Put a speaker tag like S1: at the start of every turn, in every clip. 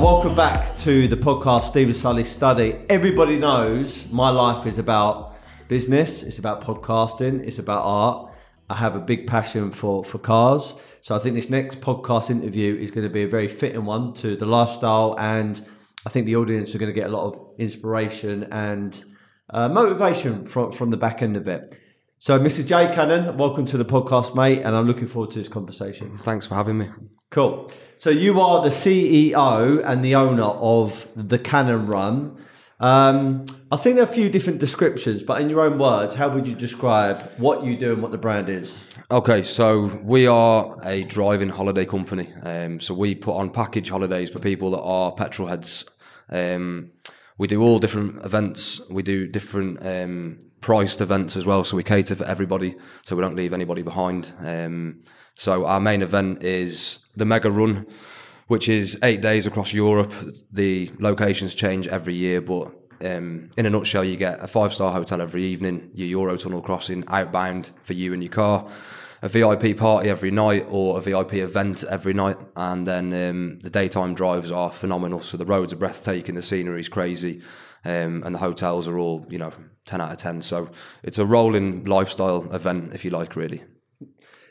S1: Welcome back to the podcast, Steven Sulley Study. Everybody knows my life is about business, it's about podcasting, it's about art. I have a big passion for, for cars. So I think this next podcast interview is going to be a very fitting one to the lifestyle, and I think the audience are going to get a lot of inspiration and uh, motivation from, from the back end of it. So, Mr. Jay Cannon, welcome to the podcast, mate, and I'm looking forward to this conversation.
S2: Thanks for having me.
S1: Cool. So, you are the CEO and the owner of the Cannon Run. Um, I've seen a few different descriptions, but in your own words, how would you describe what you do and what the brand is?
S2: Okay, so we are a driving holiday company. Um, so we put on package holidays for people that are petrol heads. Um, we do all different events. We do different um, priced events as well. So we cater for everybody, so we don't leave anybody behind. Um, so our main event is the Mega Run, which is eight days across Europe. The locations change every year, but um, in a nutshell, you get a five star hotel every evening, your Eurotunnel crossing outbound for you and your car, a VIP party every night or a VIP event every night, and then um, the daytime drives are phenomenal. So the roads are breathtaking, the scenery is crazy, um, and the hotels are all you know 10 out of 10. So it's a rolling lifestyle event, if you like, really.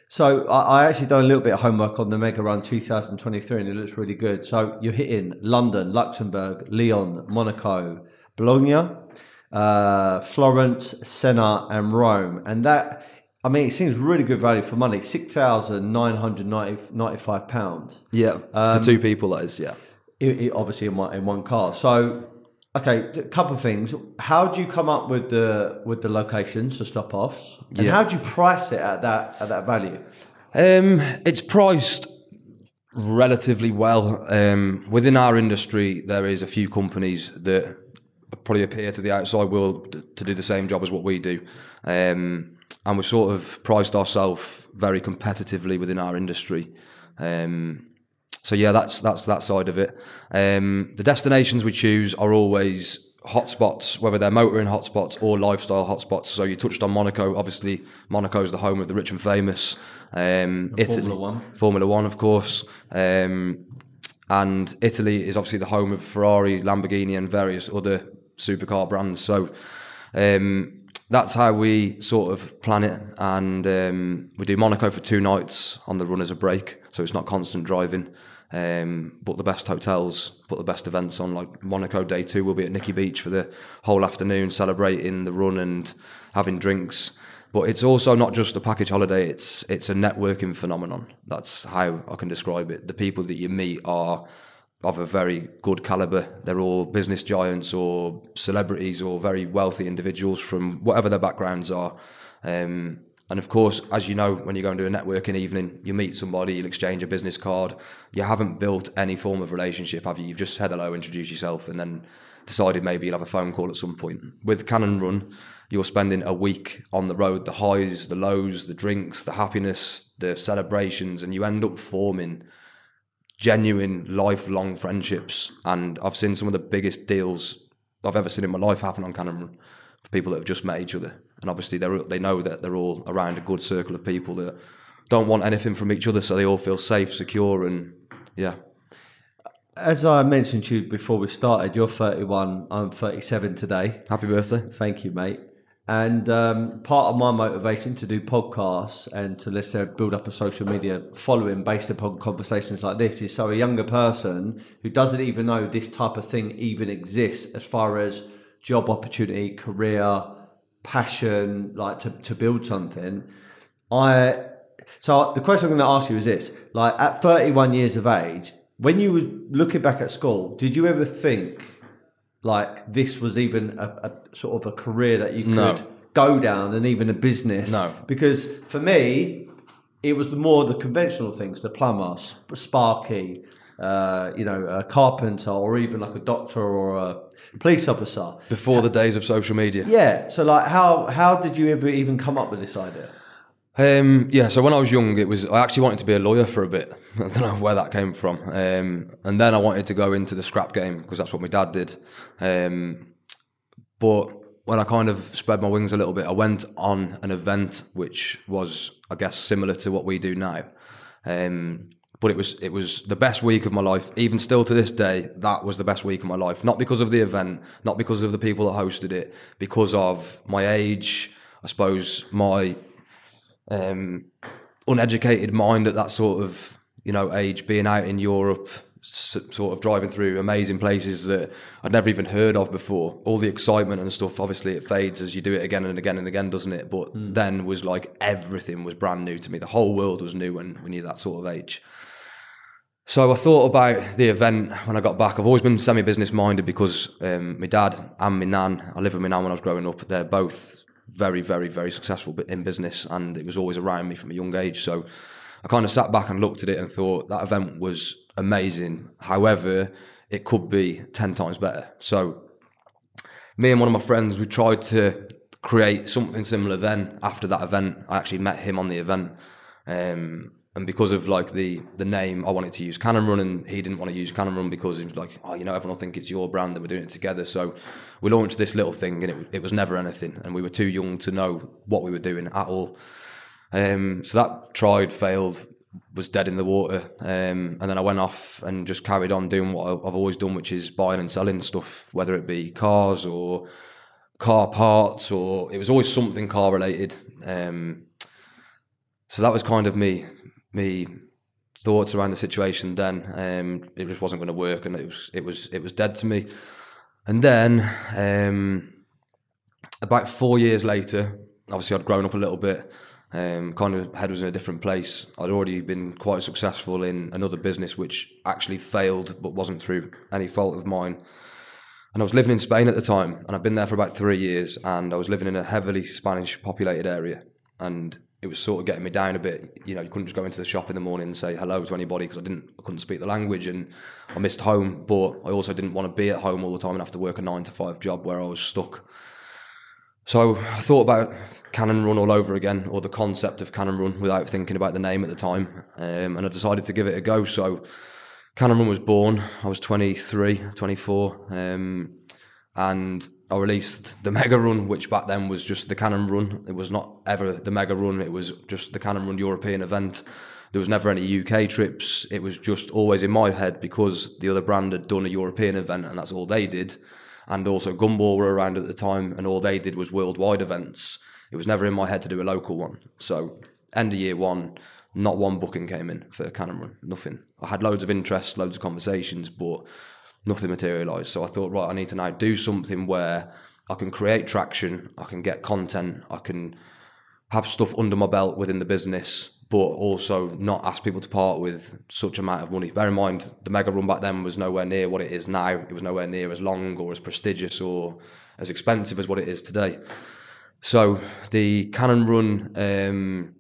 S1: So I, I actually done a little bit of homework on the Mega Run 2023 and it looks really good. So you're hitting London, Luxembourg, Lyon, Monaco, Bologna, uh, Florence, Siena, and Rome. And that, I mean, it seems really good value for money. Six thousand nine hundred ninety-five pounds.
S2: Yeah, um, for two people, that is. Yeah,
S1: it, it, obviously in one in one car. So, okay, a couple of things. How do you come up with the with the locations, the stop offs, and yeah. how do you price it at that at that value?
S2: Um, it's priced relatively well. Um, within our industry, there is a few companies that probably appear to the outside world to do the same job as what we do. Um, and we've sort of priced ourselves very competitively within our industry. Um, so yeah, that's that's that side of it. Um, the destinations we choose are always hotspots, whether they're motoring hotspots or lifestyle hotspots. So you touched on Monaco. Obviously, Monaco is the home of the rich and famous. Um, Italy,
S1: Formula One,
S2: Formula One, of course. Um, and Italy is obviously the home of Ferrari, Lamborghini, and various other supercar brands. So um, that's how we sort of plan it. And um, we do Monaco for two nights on the run as a break. So it's not constant driving. Um, but the best hotels, put the best events on. Like Monaco day two, we'll be at Nikki Beach for the whole afternoon, celebrating the run and having drinks. But it's also not just a package holiday; it's it's a networking phenomenon. That's how I can describe it. The people that you meet are of a very good caliber. They're all business giants or celebrities or very wealthy individuals from whatever their backgrounds are. Um, and of course, as you know, when you go and do a networking evening, you meet somebody, you'll exchange a business card. You haven't built any form of relationship, have you? You've just said hello, introduced yourself, and then decided maybe you'll have a phone call at some point. With Cannon Run, you're spending a week on the road, the highs, the lows, the drinks, the happiness, the celebrations, and you end up forming genuine lifelong friendships. And I've seen some of the biggest deals I've ever seen in my life happen on Cannon Run for people that have just met each other. And obviously, they they know that they're all around a good circle of people that don't want anything from each other, so they all feel safe, secure, and yeah.
S1: As I mentioned to you before we started, you're 31, I'm 37 today.
S2: Happy birthday.
S1: Thank you, mate. And um, part of my motivation to do podcasts and to let's say build up a social media following based upon conversations like this is so a younger person who doesn't even know this type of thing even exists as far as job opportunity, career, passion, like to, to build something. I so the question I'm going to ask you is this: like at 31 years of age, when you were looking back at school, did you ever think? like this was even a, a sort of a career that you could no. go down and even a business.
S2: No.
S1: Because for me, it was more the conventional things, the plumber, sparky, uh, you know, a carpenter or even like a doctor or a police officer.
S2: Before the days of social media.
S1: Yeah. So like how how did you ever even come up with this idea?
S2: Um, yeah, so when I was young, it was I actually wanted to be a lawyer for a bit. I don't know where that came from. Um, and then I wanted to go into the scrap game because that's what my dad did. Um, but when I kind of spread my wings a little bit, I went on an event which was, I guess, similar to what we do now. Um, but it was it was the best week of my life. Even still to this day, that was the best week of my life. Not because of the event, not because of the people that hosted it, because of my age, I suppose my um, uneducated mind at that sort of you know age, being out in Europe, s- sort of driving through amazing places that I'd never even heard of before. All the excitement and stuff, obviously, it fades as you do it again and again and again, doesn't it? But then was like everything was brand new to me. The whole world was new when when you're that sort of age. So I thought about the event when I got back. I've always been semi-business minded because um, my dad and my nan, I lived with my nan when I was growing up. They're both very, very, very successful in business, and it was always around me from a young age. So I kind of sat back and looked at it and thought that event was amazing. However, it could be ten times better. So me and one of my friends, we tried to create something similar. Then after that event, I actually met him on the event, um, and because of like the the name, I wanted to use Cannon Run, and he didn't want to use Cannon Run because he was like, oh, you know, everyone will think it's your brand, and we're doing it together. So we launched this little thing, and it it was never anything, and we were too young to know what we were doing at all. Um, so that tried, failed, was dead in the water. Um, and then I went off and just carried on doing what I've always done, which is buying and selling stuff, whether it be cars or car parts, or it was always something car related. Um, so that was kind of me, me thoughts around the situation. Then um, it just wasn't going to work, and it was it was it was dead to me. And then um, about four years later, obviously I'd grown up a little bit. Um, kind of head was in a different place. I'd already been quite successful in another business, which actually failed, but wasn't through any fault of mine. And I was living in Spain at the time, and I'd been there for about three years, and I was living in a heavily Spanish populated area, and it was sort of getting me down a bit. You know, you couldn't just go into the shop in the morning and say hello to anybody because I didn't, I couldn't speak the language, and I missed home. But I also didn't want to be at home all the time and have to work a nine to five job where I was stuck. So I thought about Cannon Run all over again, or the concept of Cannon Run, without thinking about the name at the time, um, and I decided to give it a go. So Cannon Run was born. I was 23, 24, um, and I released the Mega Run, which back then was just the Cannon Run. It was not ever the Mega Run. It was just the Cannon Run European event. There was never any UK trips. It was just always in my head because the other brand had done a European event, and that's all they did and also Gumball were around at the time, and all they did was worldwide events. It was never in my head to do a local one. So end of year one, not one booking came in for Cannon Run, nothing. I had loads of interest, loads of conversations, but nothing materialised. So I thought, right, I need to now do something where I can create traction, I can get content, I can have stuff under my belt within the business, but also not ask people to part with such amount of money. Bear in mind, the mega run back then was nowhere near what it is now. It was nowhere near as long or as prestigious or as expensive as what it is today. So the Cannon Run um,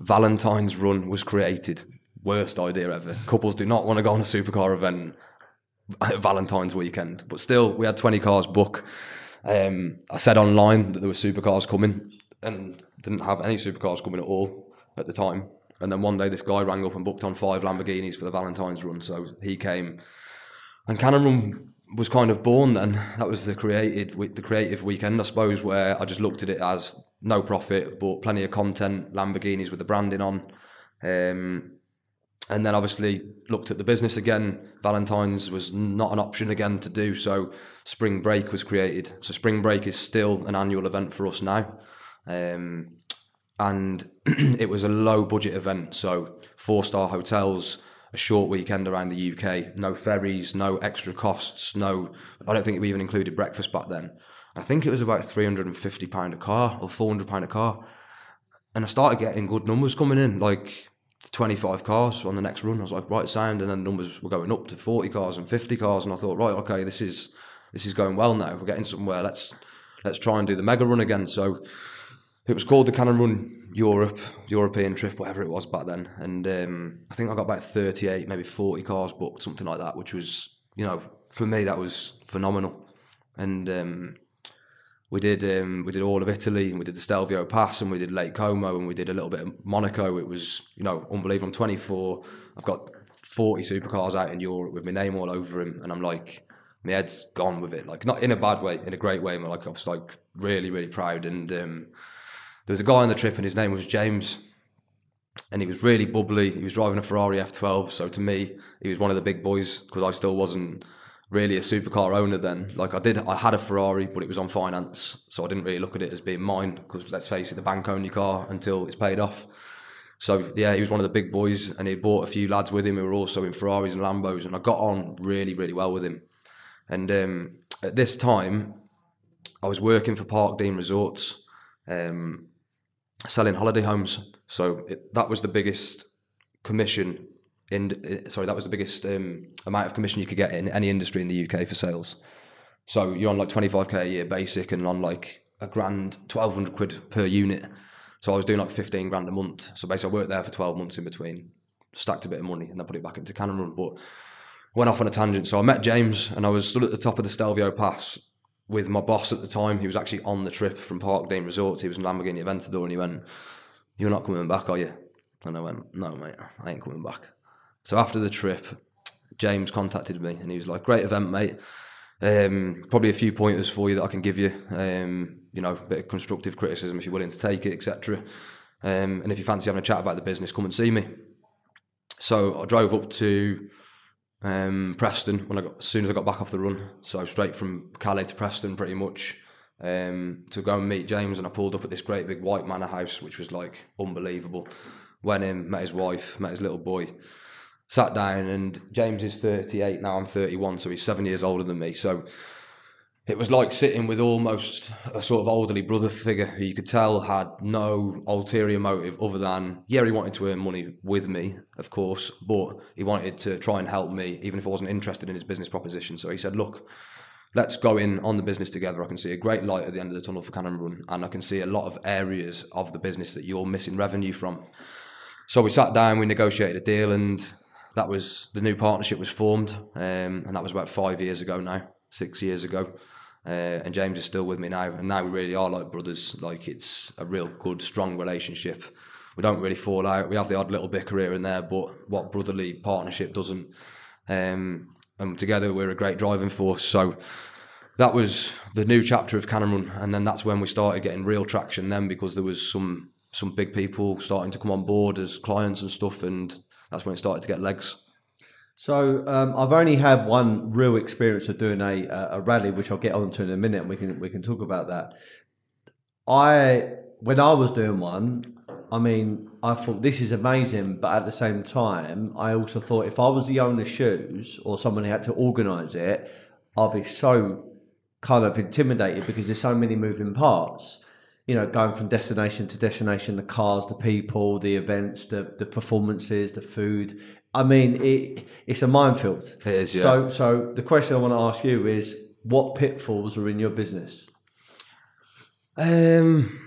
S2: Valentine's Run was created. Worst idea ever. Couples do not want to go on a supercar event Valentine's weekend, but still, we had 20 cars book. Um, I said online that there were supercars coming and didn't have any supercars coming at all at the time. And then one day, this guy rang up and booked on five Lamborghinis for the Valentine's run. So he came, and Cannon Run was kind of born. Then that was the created, the creative weekend, I suppose, where I just looked at it as no profit, but plenty of content, Lamborghinis with the branding on. Um, and then obviously looked at the business again. Valentine's was not an option again to do, so Spring Break was created. So Spring Break is still an annual event for us now, um, and it was a low budget event. So four star hotels, a short weekend around the UK, no ferries, no extra costs, no. I don't think we even included breakfast back then. I think it was about three hundred and fifty pound a car or four hundred pound a car, and I started getting good numbers coming in, like 25 cars on the next run. I was like, right, sound, and then numbers were going up to 40 cars and 50 cars, and I thought, right, okay, this is this is going well now. We're getting somewhere. Let's let's try and do the mega run again. So it was called the Cannon Run Europe European trip, whatever it was back then, and um, I think I got about 38, maybe 40 cars booked, something like that, which was, you know, for me that was phenomenal, and. Um, we did um, we did all of Italy and we did the Stelvio Pass and we did Lake Como and we did a little bit of Monaco. It was you know unbelievable. I'm 24. I've got 40 supercars out in Europe with my name all over them, and I'm like my head's gone with it. Like not in a bad way, in a great way. I'm like I was like really really proud. And um, there was a guy on the trip and his name was James. and he was really bubbly. He was driving a Ferrari F12, so to me, he was one of the big boys because I still wasn't really a supercar owner then. Like I did, I had a Ferrari, but it was on finance, so I didn't really look at it as being mine because let's face it, the bank own your car until it's paid off. So yeah, he was one of the big boys, and he brought a few lads with him who were also in Ferraris and Lambos, and I got on really, really well with him. And um, at this time, I was working for Parkdean Resorts, um, selling holiday homes. So it, that was the biggest commission in. Sorry, that was the biggest um, amount of commission you could get in any industry in the UK for sales. So you're on like 25k a year basic, and on like a grand, 1200 quid per unit. So I was doing like 15 grand a month. So basically, I worked there for 12 months in between, stacked a bit of money, and then put it back into Cannon Run. But went off on a tangent. So I met James, and I was stood at the top of the Stelvio Pass with my boss at the time. He was actually on the trip from Parkdean Resorts. He was in Lamborghini Aventador, and he went, "You're not coming back, are you?" And I went, "No, mate, I ain't coming back." So after the trip, James contacted me, and he was like, "Great event, mate. Um, probably a few pointers for you that I can give you. Um, you know, a bit of constructive criticism if you're willing to take it, etc. Um, and if you fancy having a chat about the business, come and see me." So I drove up to um, Preston when I got as soon as I got back off the run. So straight from Calais to Preston, pretty much, um, to go and meet James. And I pulled up at this great big white manor house, which was like unbelievable. Went in, met his wife, met his little boy, sat down, and James is 38 now. I'm 31, so he's seven years older than me. So it was like sitting with almost a sort of elderly brother figure who you could tell had no ulterior motive other than, yeah, he wanted to earn money with me, of course, but he wanted to try and help me, even if I wasn't interested in his business proposition. So he said, look, let's go in on the business together. I can see a great light at the end of the tunnel for Cannon Run, and I can see a lot of areas of the business that you're missing revenue from. So we sat down, we negotiated a deal, and that was the new partnership was formed, um, and that was about five years ago now, six years ago. Uh, and James is still with me now, and now we really are like brothers. Like it's a real good, strong relationship. We don't really fall out. We have the odd little bicker here and there, but what brotherly partnership doesn't. Um, and together we're a great driving force. So that was the new chapter of Cannon Run, and then that's when we started getting real traction. Then because there was some some big people starting to come on board as clients and stuff, and that's when it started to get legs.
S1: So um, I've only had one real experience of doing a a rally, which I'll get onto in a minute, and we can we can talk about that. I when I was doing one, I mean, I thought this is amazing, but at the same time, I also thought if I was the owner's shoes or someone who had to organise it, I'd be so kind of intimidated because there's so many moving parts. You know, going from destination to destination, the cars, the people, the events, the the performances, the food, I mean, it, it's a minefield.
S2: It is, yeah.
S1: So, so the question I want to ask you is, what pitfalls are in your business?
S2: Um,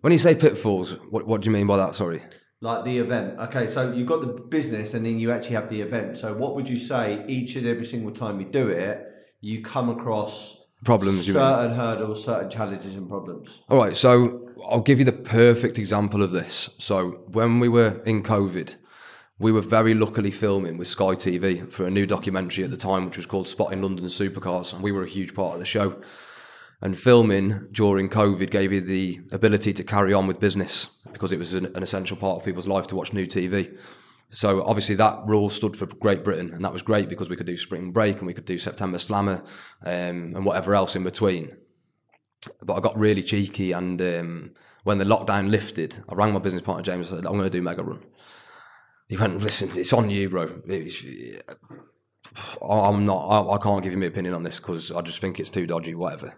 S2: when you say pitfalls, what what do you mean by that? Sorry.
S1: Like the event. Okay, so you've got the business, and then you actually have the event. So, what would you say each and every single time you do it, you come across
S2: problems?
S1: certain hurdles, certain challenges, and problems.
S2: All right, so I'll give you the perfect example of this. So when we were in COVID, we were very luckily filming with Sky TV for a new documentary at the time, which was called Spotting London Supercars, and we were a huge part of the show. And filming during COVID gave you the ability to carry on with business because it was an, an essential part of people's life to watch new TV. So obviously that rule stood for Great Britain, and that was great because we could do spring break and we could do September Slammer um, and whatever else in between. But I got really cheeky, and um, when the lockdown lifted, I rang my business partner James. I said, "I'm going to do Mega Run." He went, "Listen, it's on you, bro. It's, I'm not. I, I can't give you my opinion on this because I just think it's too dodgy, whatever."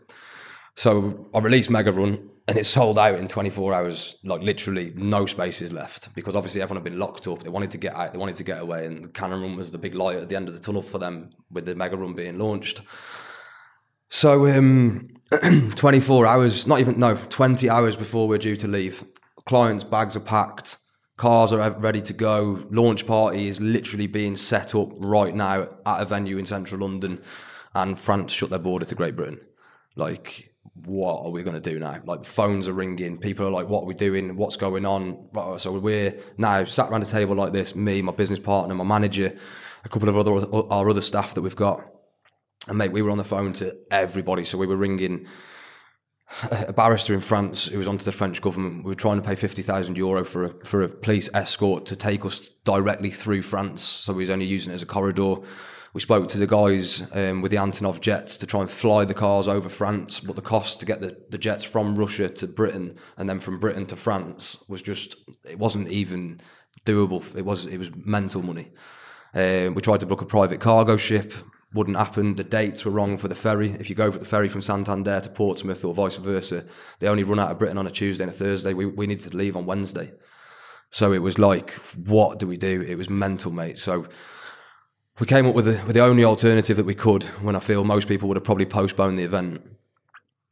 S2: So I released Mega Run and it sold out in 24 hours, like literally no spaces left because obviously everyone had been locked up. They wanted to get out, they wanted to get away, and the Cannon Run was the big light at the end of the tunnel for them with the Mega Run being launched. So, um, 24 hours, not even, no, 20 hours before we're due to leave, clients' bags are packed, cars are ready to go, launch party is literally being set up right now at a venue in central London, and France shut their border to Great Britain. Like, what are we going to do now? Like, the phones are ringing, people are like, what are we doing? What's going on? So, we're now sat around a table like this me, my business partner, my manager, a couple of other our other staff that we've got and mate, we were on the phone to everybody. So we were ringing a barrister in France who was onto the French government. We were trying to pay fifty thousand euro for a for a police escort to take us directly through France. So we was only using it as a corridor. We spoke to the guys um, with the Antonov jets to try and fly the cars over France, but the cost to get the, the jets from Russia to Britain and then from Britain to France was just it wasn't even doable. It was it was mental money. Uh, we tried to book a private cargo ship wouldn't happen. The dates were wrong for the ferry. If you go for the ferry from Santander to Portsmouth or vice versa, they only run out of Britain on a Tuesday and a Thursday. We, we needed to leave on Wednesday. So it was like, what do we do? It was mental, mate. So we came up with the, with the only alternative that we could when I feel most people would have probably postponed the event.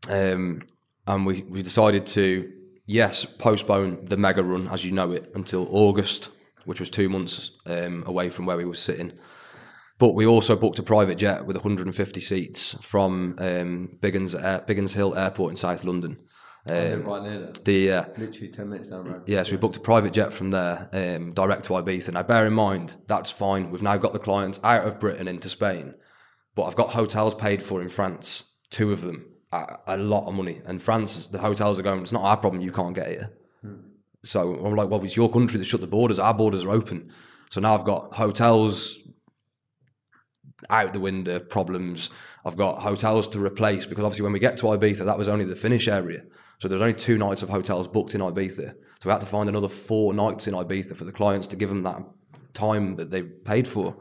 S2: Um, and we, we decided to, yes, postpone the mega run as you know it until August, which was two months um, away from where we were sitting. But we also booked a private jet with 150 seats from um, Biggins, Air, Biggins Hill Airport in South London.
S1: Um, right near there.
S2: The uh,
S1: Literally 10 minutes down the road.
S2: yeah, so we booked a private jet from there, um, direct to Ibiza. Now, bear in mind, that's fine. We've now got the clients out of Britain into Spain, but I've got hotels paid for in France, two of them, at a lot of money. And France, the hotels are going, it's not our problem, you can't get here. So I'm like, well, it's your country that shut the borders, our borders are open. So now I've got hotels out the window problems. I've got hotels to replace because obviously when we get to Ibiza, that was only the finish area. So there's only two nights of hotels booked in Ibiza. So we had to find another four nights in Ibiza for the clients to give them that time that they paid for.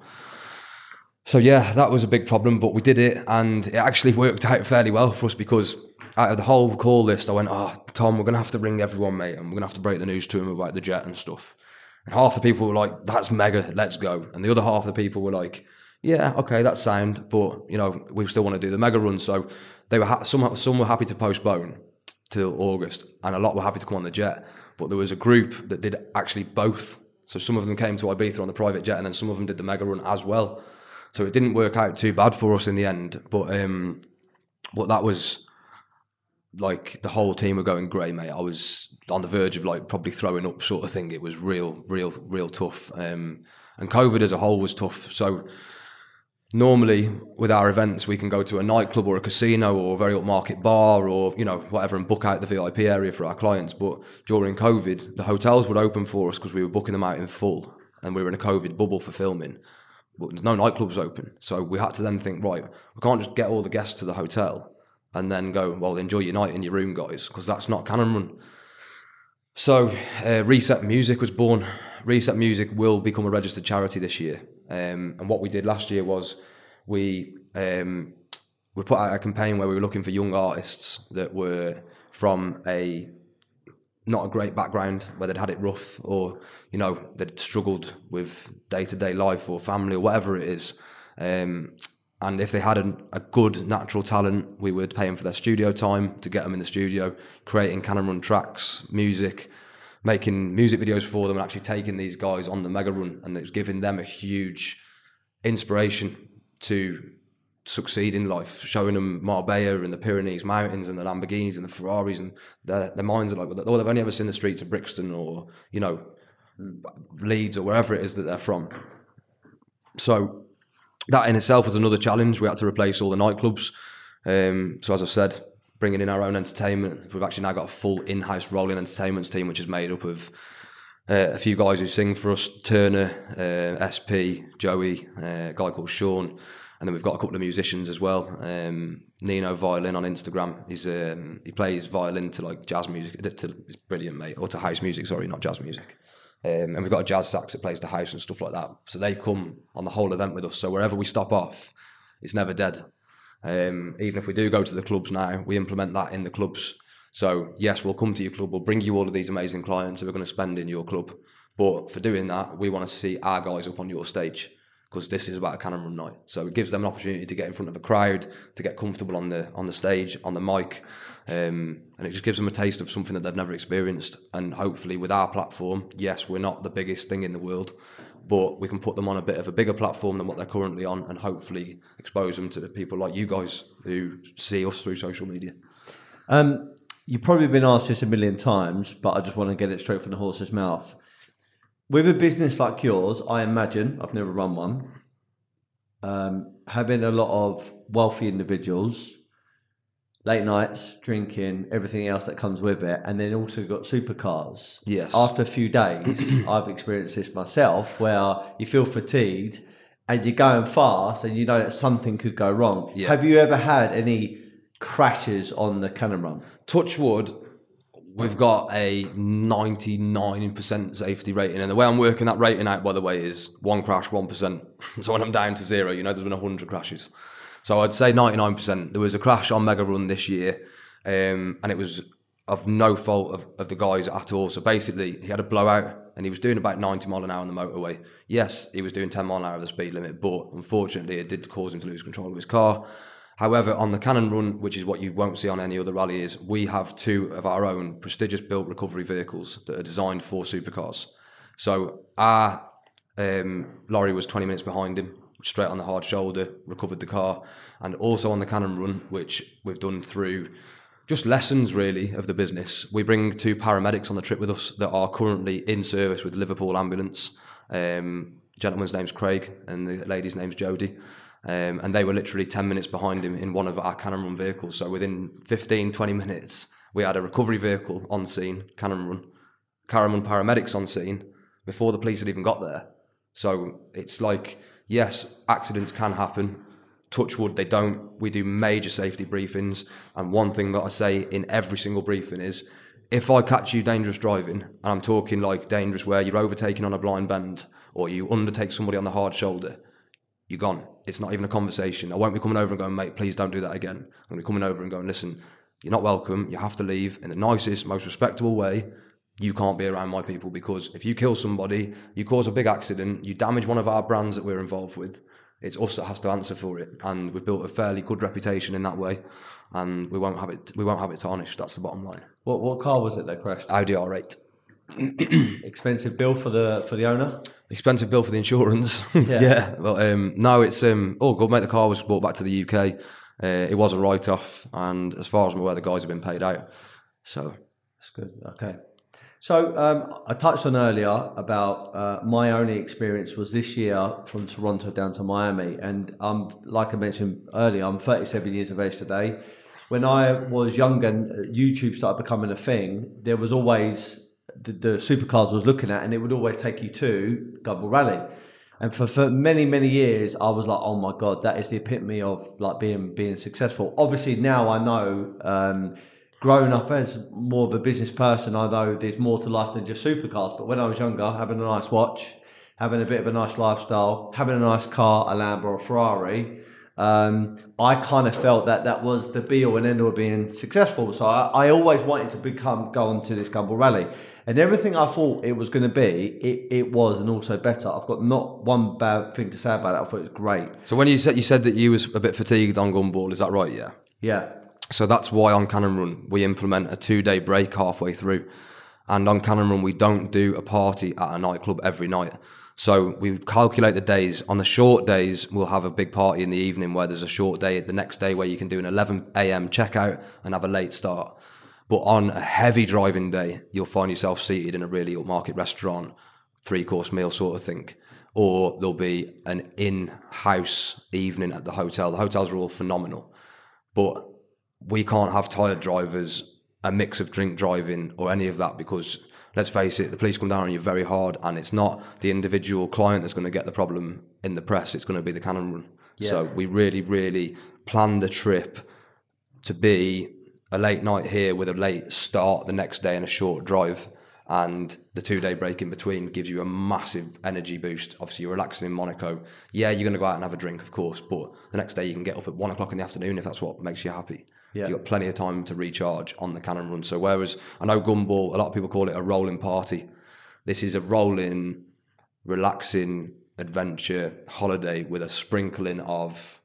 S2: So yeah, that was a big problem, but we did it and it actually worked out fairly well for us because out of the whole call list, I went, oh, Tom, we're going to have to ring everyone, mate, and we're going to have to break the news to them about the jet and stuff. And half the people were like, that's mega, let's go. And the other half of the people were like, yeah, okay, that's sound, but you know, we still want to do the mega run. So they were ha- some some were happy to postpone till August, and a lot were happy to come on the jet. But there was a group that did actually both. So some of them came to Ibiza on the private jet, and then some of them did the mega run as well. So it didn't work out too bad for us in the end. But um, but that was like the whole team were going grey, mate. I was on the verge of like probably throwing up, sort of thing. It was real, real, real tough. Um, and COVID as a whole was tough. So normally with our events we can go to a nightclub or a casino or a very upmarket bar or you know whatever and book out the vip area for our clients. But during covid the hotels would open for us because we were booking them out in full and we were in a covid bubble for filming. But no nightclubs open. So we had to then think right we can't just get all the guests to the hotel and then go well enjoy your night in your room guys because that's not cannon run. So uh, reset music was born. Reset music will become a registered charity this year um, and what we did last year was we um, we put out a campaign where we were looking for young artists that were from a not a great background, where they'd had it rough or you know they'd struggled with day to day life or family or whatever it is. Um, and if they had a, a, good natural talent, we would pay them for their studio time to get them in the studio, creating cannon run tracks, music, making music videos for them and actually taking these guys on the mega run and it was giving them a huge inspiration to succeed in life, showing them Marbella and the Pyrenees Mountains and the Lamborghinis and the Ferraris and their, their minds are like, oh, they've only ever seen the streets of Brixton or, you know, Leeds or wherever it is that they're from. So that in itself was another challenge. We had to replace all the nightclubs. Um, so as I said, bringing in our own entertainment. We've actually now got a full in-house rolling entertainments team, which is made up of uh, a few guys who sing for us: Turner, uh, SP, Joey, uh, a guy called Sean, and then we've got a couple of musicians as well. Um, Nino violin on Instagram. He's um, he plays violin to like jazz music. To, it's brilliant, mate. Or to house music. Sorry, not jazz music. Um, and we've got a jazz sax that plays the house and stuff like that. So they come on the whole event with us. So wherever we stop off, it's never dead. Um, even if we do go to the clubs now, we implement that in the clubs. So yes, we'll come to your club, we'll bring you all of these amazing clients that we're going to spend in your club. But for doing that, we want to see our guys up on your stage because this is about a cannon run night. So it gives them an opportunity to get in front of a crowd, to get comfortable on the on the stage, on the mic, um, and it just gives them a taste of something that they've never experienced. And hopefully, with our platform, yes, we're not the biggest thing in the world, but we can put them on a bit of a bigger platform than what they're currently on and hopefully expose them to the people like you guys who see us through social media.
S1: Um, you've probably been asked this a million times, but I just want to get it straight from the horse's mouth. With a business like yours, I imagine, I've never run one, um, having a lot of wealthy individuals, late nights, drinking, everything else that comes with it, and then also got supercars.
S2: Yes.
S1: After a few days, I've experienced this myself, where you feel fatigued and you're going fast, and you know that something could go wrong.
S2: Yeah.
S1: Have you ever had any crashes on the cannon run?
S2: touch wood, we've got a 99% safety rating. And the way I'm working that rating out, by the way, is one crash, 1%. so when I'm down to zero, you know, there's been 100 crashes. So I'd say 99%. There was a crash on Mega Run this year, um, and it was of no fault of, of the guys at all. So basically, he had a blowout and he was doing about 90 mile an hour on the motorway. Yes, he was doing 10 mile an hour of the speed limit, but unfortunately, it did cause him to lose control of his car. However, on the Cannon Run, which is what you won't see on any other rally, is we have two of our own prestigious built recovery vehicles that are designed for supercars. So our um, lorry was 20 minutes behind him, straight on the hard shoulder, recovered the car, and also on the Cannon Run, which we've done through just lessons really of the business. We bring two paramedics on the trip with us that are currently in service with Liverpool Ambulance. Um, gentleman's name's Craig and the lady's name's Jodie. Um, and they were literally 10 minutes behind him in one of our Cannon Run vehicles. So within 15, 20 minutes, we had a recovery vehicle on scene, Cannon Run, Run paramedics on scene before the police had even got there. So it's like, yes, accidents can happen. Touch wood, they don't. We do major safety briefings. And one thing that I say in every single briefing is if I catch you dangerous driving, and I'm talking like dangerous where you're overtaking on a blind bend or you undertake somebody on the hard shoulder, you're gone. It's not even a conversation. I won't be coming over and going, mate, please don't do that again. I'm going to be coming over and going, listen, you're not welcome. You have to leave in the nicest, most respectable way. You can't be around my people because if you kill somebody, you cause a big accident, you damage one of our brands that we're involved with. It's us that has to answer for it, and we've built a fairly good reputation in that way, and we won't have it. We won't have it tarnished. That's the bottom line.
S1: What what car was it that crashed?
S2: Audi R8.
S1: Expensive bill for the for the owner.
S2: expensive bill for the insurance.
S1: Yeah.
S2: yeah, but um, no, it's um, all good, mate. The car was brought back to the UK. Uh, it was a write-off, and as far as I'm aware, the guys have been paid out. So
S1: That's good. Okay. So um, I touched on earlier about uh, my only experience was this year from Toronto down to Miami, and um, like I mentioned earlier, I'm 37 years of age today. When I was younger and uh, YouTube started becoming a thing, there was always the, the supercars I was looking at, and it would always take you to Gumball Rally. And for, for many many years, I was like, "Oh my god, that is the epitome of like being being successful." Obviously, now I know. Um, growing up as more of a business person, although there's more to life than just supercars. But when I was younger, having a nice watch, having a bit of a nice lifestyle, having a nice car, a Lambo or a Ferrari, um, I kind of felt that that was the be all and end all of being successful. So I, I always wanted to become go on to this Gumball Rally. And everything I thought it was going to be, it, it was, and also better. I've got not one bad thing to say about it. I thought it was great.
S2: So when you said you said that you was a bit fatigued on Gumball, is that right? Yeah.
S1: Yeah.
S2: So that's why on Cannon Run we implement a two day break halfway through, and on Cannon Run we don't do a party at a nightclub every night. So we calculate the days. On the short days, we'll have a big party in the evening where there's a short day the next day where you can do an 11 a.m. checkout and have a late start. But on a heavy driving day, you'll find yourself seated in a really upmarket restaurant, three course meal sort of thing. Or there'll be an in house evening at the hotel. The hotels are all phenomenal. But we can't have tired drivers, a mix of drink driving or any of that because let's face it, the police come down on you very hard and it's not the individual client that's going to get the problem in the press, it's going to be the cannon run. So we really, really plan the trip to be a late night here with a late start the next day and a short drive. And the two day break in between gives you a massive energy boost. Obviously, you're relaxing in Monaco. Yeah, you're going to go out and have a drink, of course, but the next day you can get up at one o'clock in the afternoon if that's what makes you happy.
S1: Yeah.
S2: You've got plenty of time to recharge on the cannon run. So, whereas I know Gumball, a lot of people call it a rolling party. This is a rolling, relaxing adventure holiday with a sprinkling of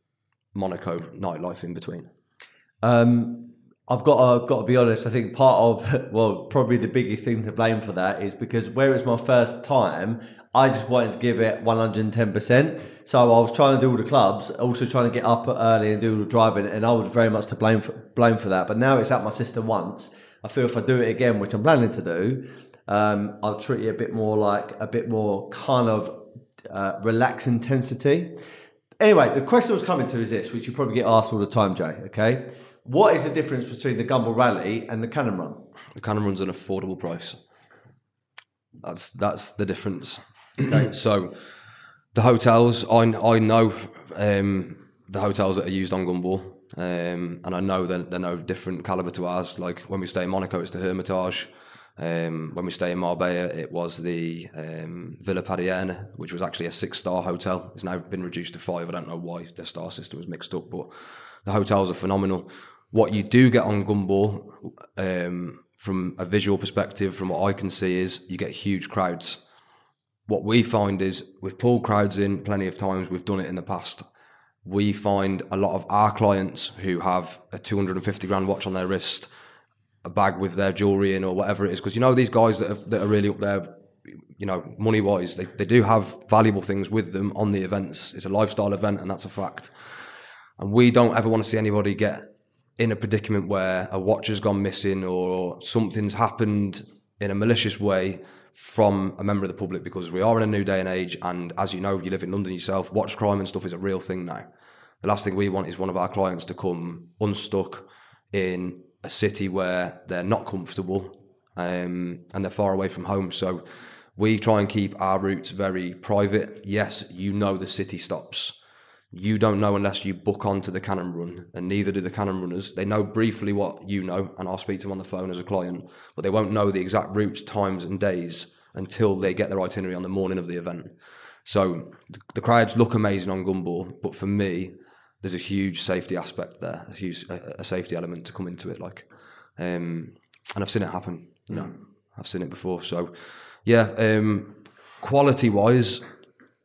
S2: Monaco nightlife in between.
S1: Um, I've got to, got to be honest. I think part of well, probably the biggest thing to blame for that is because where it was my first time, I just wanted to give it one hundred and ten percent. So I was trying to do all the clubs, also trying to get up early and do all the driving, and I was very much to blame for blame for that. But now it's at my sister once. I feel if I do it again, which I'm planning to do, um, I'll treat it a bit more like a bit more kind of uh, relaxed intensity. Anyway, the question I was coming to is this, which you probably get asked all the time, Jay. Okay, What is the difference between the Gumball Rally and the Cannon Run?
S2: The Cannon Run's an affordable price. That's that's the difference. Okay. so the hotels, I I know um, the hotels that are used on Gumball, um, and I know they're, they're no different caliber to ours. Like when we stay in Monaco, it's the Hermitage. Um, when we stay in Marbella, it was the um, Villa Padierne, which was actually a six-star hotel. It's now been reduced to five. I don't know why their star system was mixed up, but the hotels are phenomenal. What you do get on Gumball, um, from a visual perspective, from what I can see, is you get huge crowds. What we find is we've pulled crowds in plenty of times. We've done it in the past. We find a lot of our clients who have a 250 grand watch on their wrist a bag with their jewelry in or whatever it is. Because you know these guys that are, that are really up there, you know, money wise, they, they do have valuable things with them on the events. It's a lifestyle event, and that's a fact. And we don't ever want to see anybody get in a predicament where a watch has gone missing or something's happened in a malicious way from a member of the public because we are in a new day and age. And as you know, you live in London yourself, watch crime and stuff is a real thing now. The last thing we want is one of our clients to come unstuck in a city where they're not comfortable um, and they're far away from home. So we try and keep our routes very private. Yes, you know the city stops. You don't know unless you book onto the cannon run, and neither do the cannon runners. They know briefly what you know, and I'll speak to them on the phone as a client, but they won't know the exact routes, times, and days until they get their itinerary on the morning of the event. So the crowds look amazing on Gumball, but for me, there's a huge safety aspect there, a huge a, safety element to come into it. Like, um, and I've seen it happen. You know, I've seen it before. So, yeah, um, quality wise,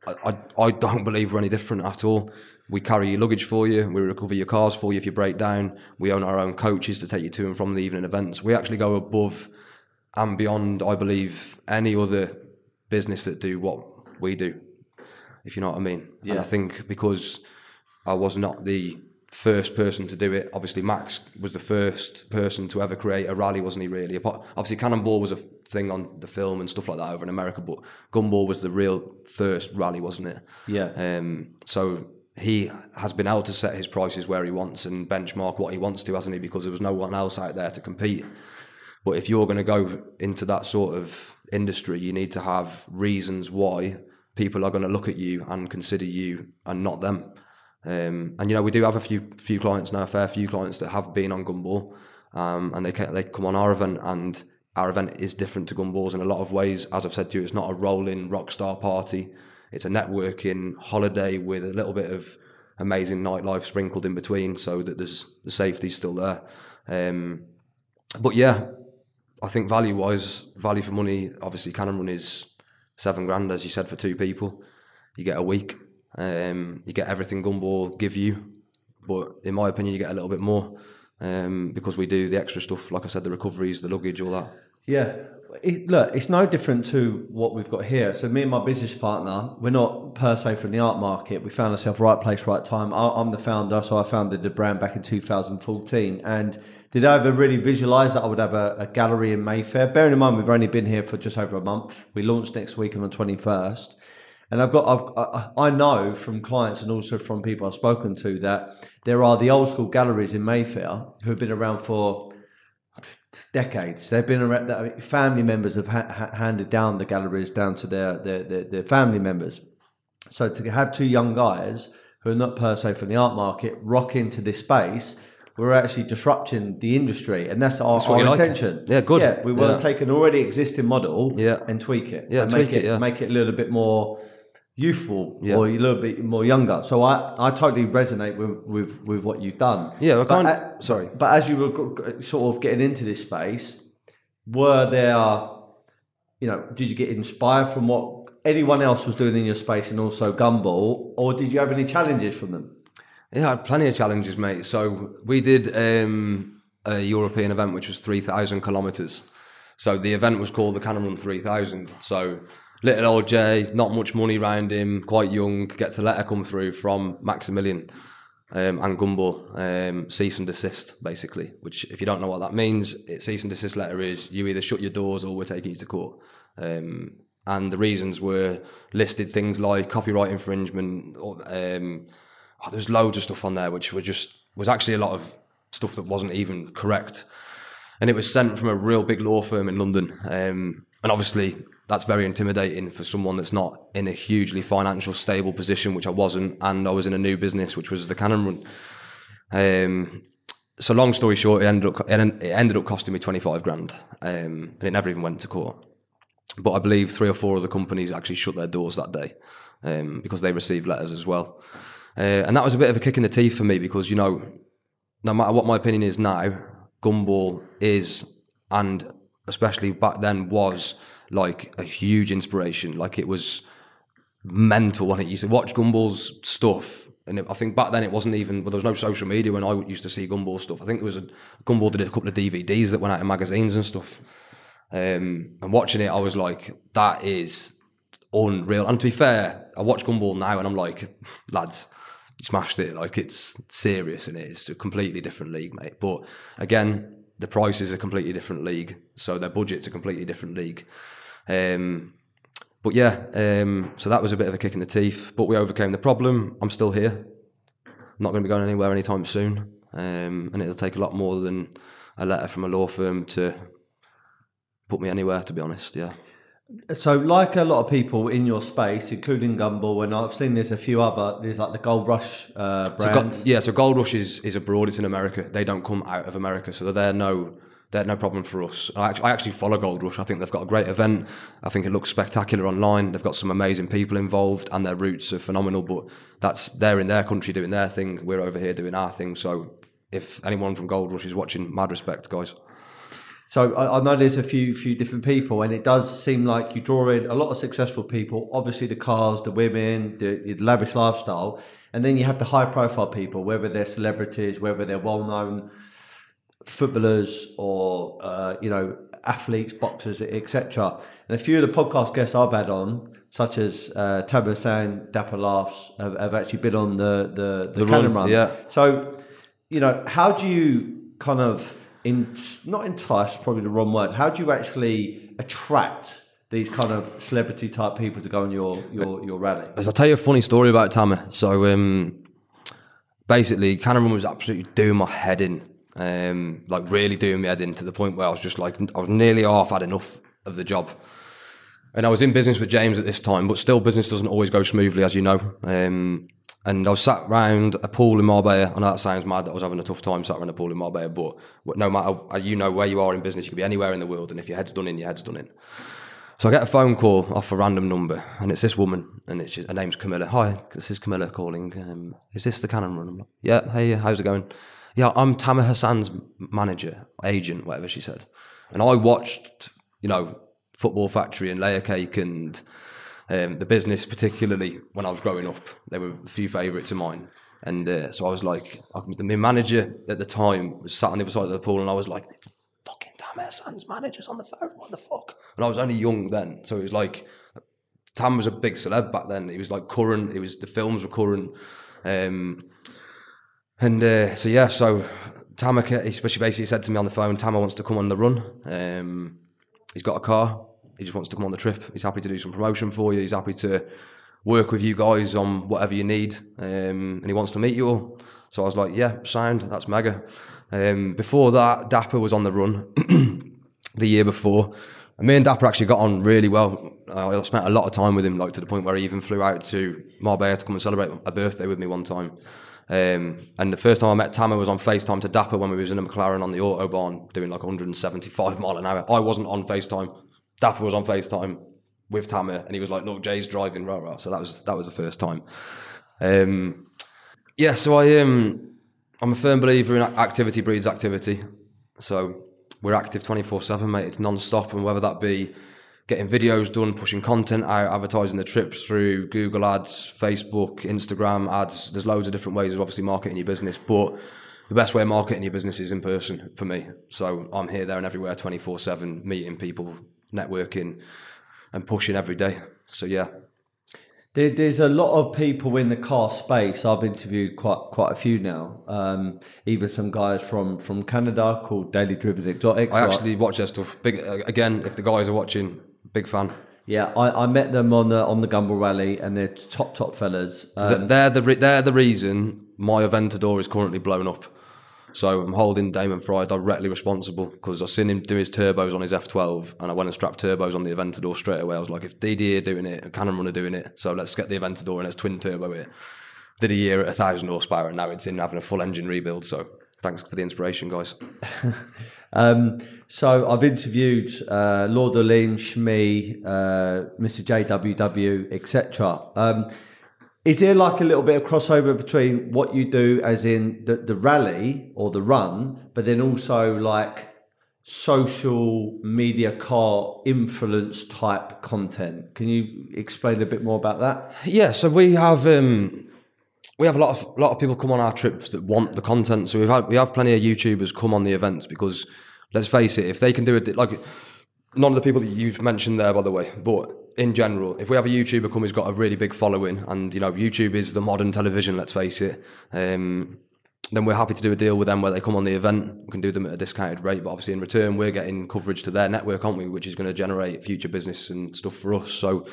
S2: I, I, don't believe we're any different at all. We carry your luggage for you. We recover your cars for you if you break down. We own our own coaches to take you to and from the evening events. We actually go above and beyond, I believe, any other business that do what we do. If you know what I mean.
S1: Yeah.
S2: And I think because I was not the first person to do it. Obviously, Max was the first person to ever create a rally, wasn't he? Really, obviously, Cannonball was a thing on the film and stuff like that over in America, but Gumball was the real first rally, wasn't it?
S1: Yeah.
S2: Um, so he has been able to set his prices where he wants and benchmark what he wants to, hasn't he? Because there was no one else out there to compete. But if you're going to go into that sort of industry, you need to have reasons why people are going to look at you and consider you and not them. Um, and you know, we do have a few few clients now, a fair few clients that have been on Gumball, um, and they they come on our event, and our event is different to Gumball's in a lot of ways. As I've said to you, it's not a rolling rock star party; it's a networking holiday with a little bit of amazing nightlife sprinkled in between, so that there's the safety's still there. Um, but yeah, I think value wise, value for money, obviously Cannon Run is seven grand, as you said, for two people. You get a week. Um, you get everything Gumball give you, but in my opinion, you get a little bit more um, because we do the extra stuff. Like I said, the recoveries, the luggage, all that.
S1: Yeah. It, look, it's no different to what we've got here. So me and my business partner, we're not per se from the art market. We found ourselves right place, right time. I, I'm the founder, so I founded the brand back in 2014. And did I ever really visualize that I would have a, a gallery in Mayfair? Bearing in mind we've only been here for just over a month. We launched next week on the 21st. And I've got, I've, I, know from clients and also from people I've spoken to that there are the old school galleries in Mayfair who have been around for decades. They've been around. I mean, family members have ha- ha- handed down the galleries down to their, their their their family members. So to have two young guys who are not per se from the art market rock into this space, we're actually disrupting the industry, and that's our,
S2: what
S1: our
S2: you like.
S1: intention.
S2: Yeah, good.
S1: Yeah, we want
S2: Yeah.
S1: to take an already existing model
S2: Yeah.
S1: and tweak it.
S2: Yeah,
S1: and
S2: tweak
S1: make
S2: it, yeah.
S1: make it a little bit more youthful
S2: Yeah.
S1: or a little bit more younger. So I, I totally resonate with, with, with what you've done.
S2: Yeah, I can't.
S1: a-
S2: sorry.
S1: but as you were sort of getting into this space, were there, you know, did you get inspired from what anyone else was doing in your space and also Gumball, or did you have any challenges from them?
S2: Yeah, I had plenty of challenges, mate. So we did um, a European event which was 3,000 kilometres. So the event was called the Cannon Run 3000. So little old Jay, not much money around him, quite young, gets a letter come through from Maximillion um, and Gumball, um, cease and desist, basically. Which, if you don't know what that means, it cease and desist letter is you either shut your doors or we're taking you to court. Um, and the reasons were listed things like copyright infringement, or, um, oh, there's loads of stuff on there which were just was actually a lot of stuff that wasn't even correct. And it was sent from a real big law firm in London. Um, and obviously, that's very intimidating for someone that's not in a hugely financial stable position, which I wasn't. And I was in a new business, which was the Cannon Run. Um, so long story short, it ended up it ended up costing me twenty five grand, um, and it never even went to court. But I believe three or four other companies actually shut their doors that day um, because they received letters as well, uh, and that was a bit of a kick in the teeth for me because you know, no matter what my opinion is now, gumball is and especially back then was like a huge inspiration. Like it was mental when it used to watch Gumball's stuff and it, I think back then it wasn't even well, there was no social media when I used to see Gumball stuff. I think there was a Gumball did a couple of DVDs that went out in magazines and stuff. Um, and watching it, I was like, that is unreal. And to be fair, I watch Gumball now and I'm like, lads, you smashed it. Like it's serious and it's a completely different league, mate. But again, the price is a completely different league, so their budget's a completely different league. Um, but yeah, um, so that was a bit of a kick in the teeth, but we overcame the problem. I'm still here. I'm not going to be going anywhere anytime soon, um, and it'll take a lot more than a letter from a law firm to put me anywhere. To be honest, yeah.
S1: So, like a lot of people in your space, including Gumball, and I've seen there's a few other, there's like the Gold Rush uh, brand.
S2: So, yeah, so Gold Rush is, is abroad, it's in America. They don't come out of America, so they're no they're no problem for us. I actually, follow Gold Rush. I think they've got a great event. I think it looks spectacular online. They've got some amazing people involved, and their routes are phenomenal. But that's they're in their country doing their thing. We're over here doing our thing. So if anyone from Gold Rush is watching, mad respect, guys.
S1: So I, I, know there's a few few different people, and it does seem like you draw in a lot of successful people. Obviously, the cars, the women, the, the lavish lifestyle, and then you have the high profile people, whether they're celebrities, whether they're well known footballers or uh, you know athletes, boxers, etc. And a few of the podcast guests I've had on, such as uh, Tamer Hassan, Dapper Laughs, have, have, actually been on the the, the, the run, run.
S2: Yeah.
S1: So, you know, how do you kind of in not entice, probably the wrong word. How do you actually attract these kind of celebrity type people to go on your your your rally?
S2: As I'll tell you a funny story about Tamer. So um, basically, Cannon Run was absolutely doing my head in um, like really doing me head in to the point where I was just like, I was nearly half had enough of the job. And I was in business with James at this time, but still business doesn't always go smoothly, as you know. Um, and I was sat round a pool in Marbella. I know that sounds mad that I was having a tough time sat around a pool in Marbella, but no matter, uh, you know where you are in business, you could be anywhere in the world, and if your head's done in, your head's done in. So I get a phone call off a random number, and it's this woman, and it's her name's Camilla. Hi, this is Camilla calling. Um, is this the Cannon Run? Like, yeah, hey, how's it going? Yeah, I'm Tamer Hassan's manager, agent, whatever she said. And I watched, you know, Football Factory and Layer Cake and um, the business, particularly when I was growing up. They were a few favourites of mine. And uh, so I was like, my manager at the time was sat on the other side of the pool, and I was like, it's fucking Tamer Hassan's manager's on the phone. What the fuck? And I was only young then, so it was like Tam was a big celeb back then. He was like current. It was the films were current. Um, and uh, so yeah, so Tamer, he basically said to me on the phone, Tamer wants to come on the run. Um, he's got a car. He just wants to come on the trip. He's happy to do some promotion for you. He's happy to work with you guys on whatever you need. Um, and he wants to meet you all. So I was like, yeah, signed. That's mega. Um, before that, Dapper was on the run the year before. And me and Dapper actually got on really well. I spent a lot of time with him, like to the point where he even flew out to Marbella to come and celebrate a birthday with me one time. Um, and the first time I met Tamer was on FaceTime to Dapper when we was in a McLaren on the Autobahn doing like 175 mile an hour. I wasn't on FaceTime. Dapper was on FaceTime with Tamer and he was like, look, Jay's driving, rah, rah. So that was, that was the first time. Um, yeah, so I, um, I'm a firm believer in activity breeds activity. So we're active 24 7, mate. It's non stop. And whether that be getting videos done, pushing content out, advertising the trips through Google ads, Facebook, Instagram ads. There's loads of different ways of obviously marketing your business, but the best way of marketing your business is in person for me. So I'm here, there, and everywhere 24 7, meeting people, networking, and pushing every day. So yeah.
S1: there's a lot of people in the car space. I've interviewed quite quite a few now. Um, even some guys from, from Canada called Daily Driven Exotics.
S2: I actually watch their stuff. Big again. If the guys are watching, Big fan.
S1: Yeah, I, I met them on the on the Gumball Rally, and they're top top fellas.
S2: Um, they're the they're the reason my Aventador is currently blown up. So I'm holding Damon Fry directly responsible because I seen him do his turbos on his F12 and I went and strapped turbos on the Aventador straight away. I was like, if DD are doing it, Cannon Run are doing it, so let's get the Aventador and let's twin turbo it. Did a year at a thousand horsepower and now it's in having a full engine rebuild. So thanks for the inspiration, guys.
S1: Um, so I've interviewed uh, Lord Aleem, Shmee, uh, Mr. JWW, etc. Um, is there like a little bit of crossover between what you do, as in the, the rally or the run, but then also like social media car influence type content? Can you explain a bit more about that?
S2: Yeah, so we have um, we have a lot of lot of people come on our trips that want the content. So we've had we have plenty of YouTubers come on the events because let's face it, if they can do it like none of the people that you've mentioned there, by the way, but in general, if we have a YouTuber come who's got a really big following, and you know YouTube is the modern television, let's face it. Um, then we're happy to do a deal with them where they come on the event. We can do them at a discounted rate, but obviously in return we're getting coverage to their network, aren't we? Which is going to generate future business and stuff for us. So,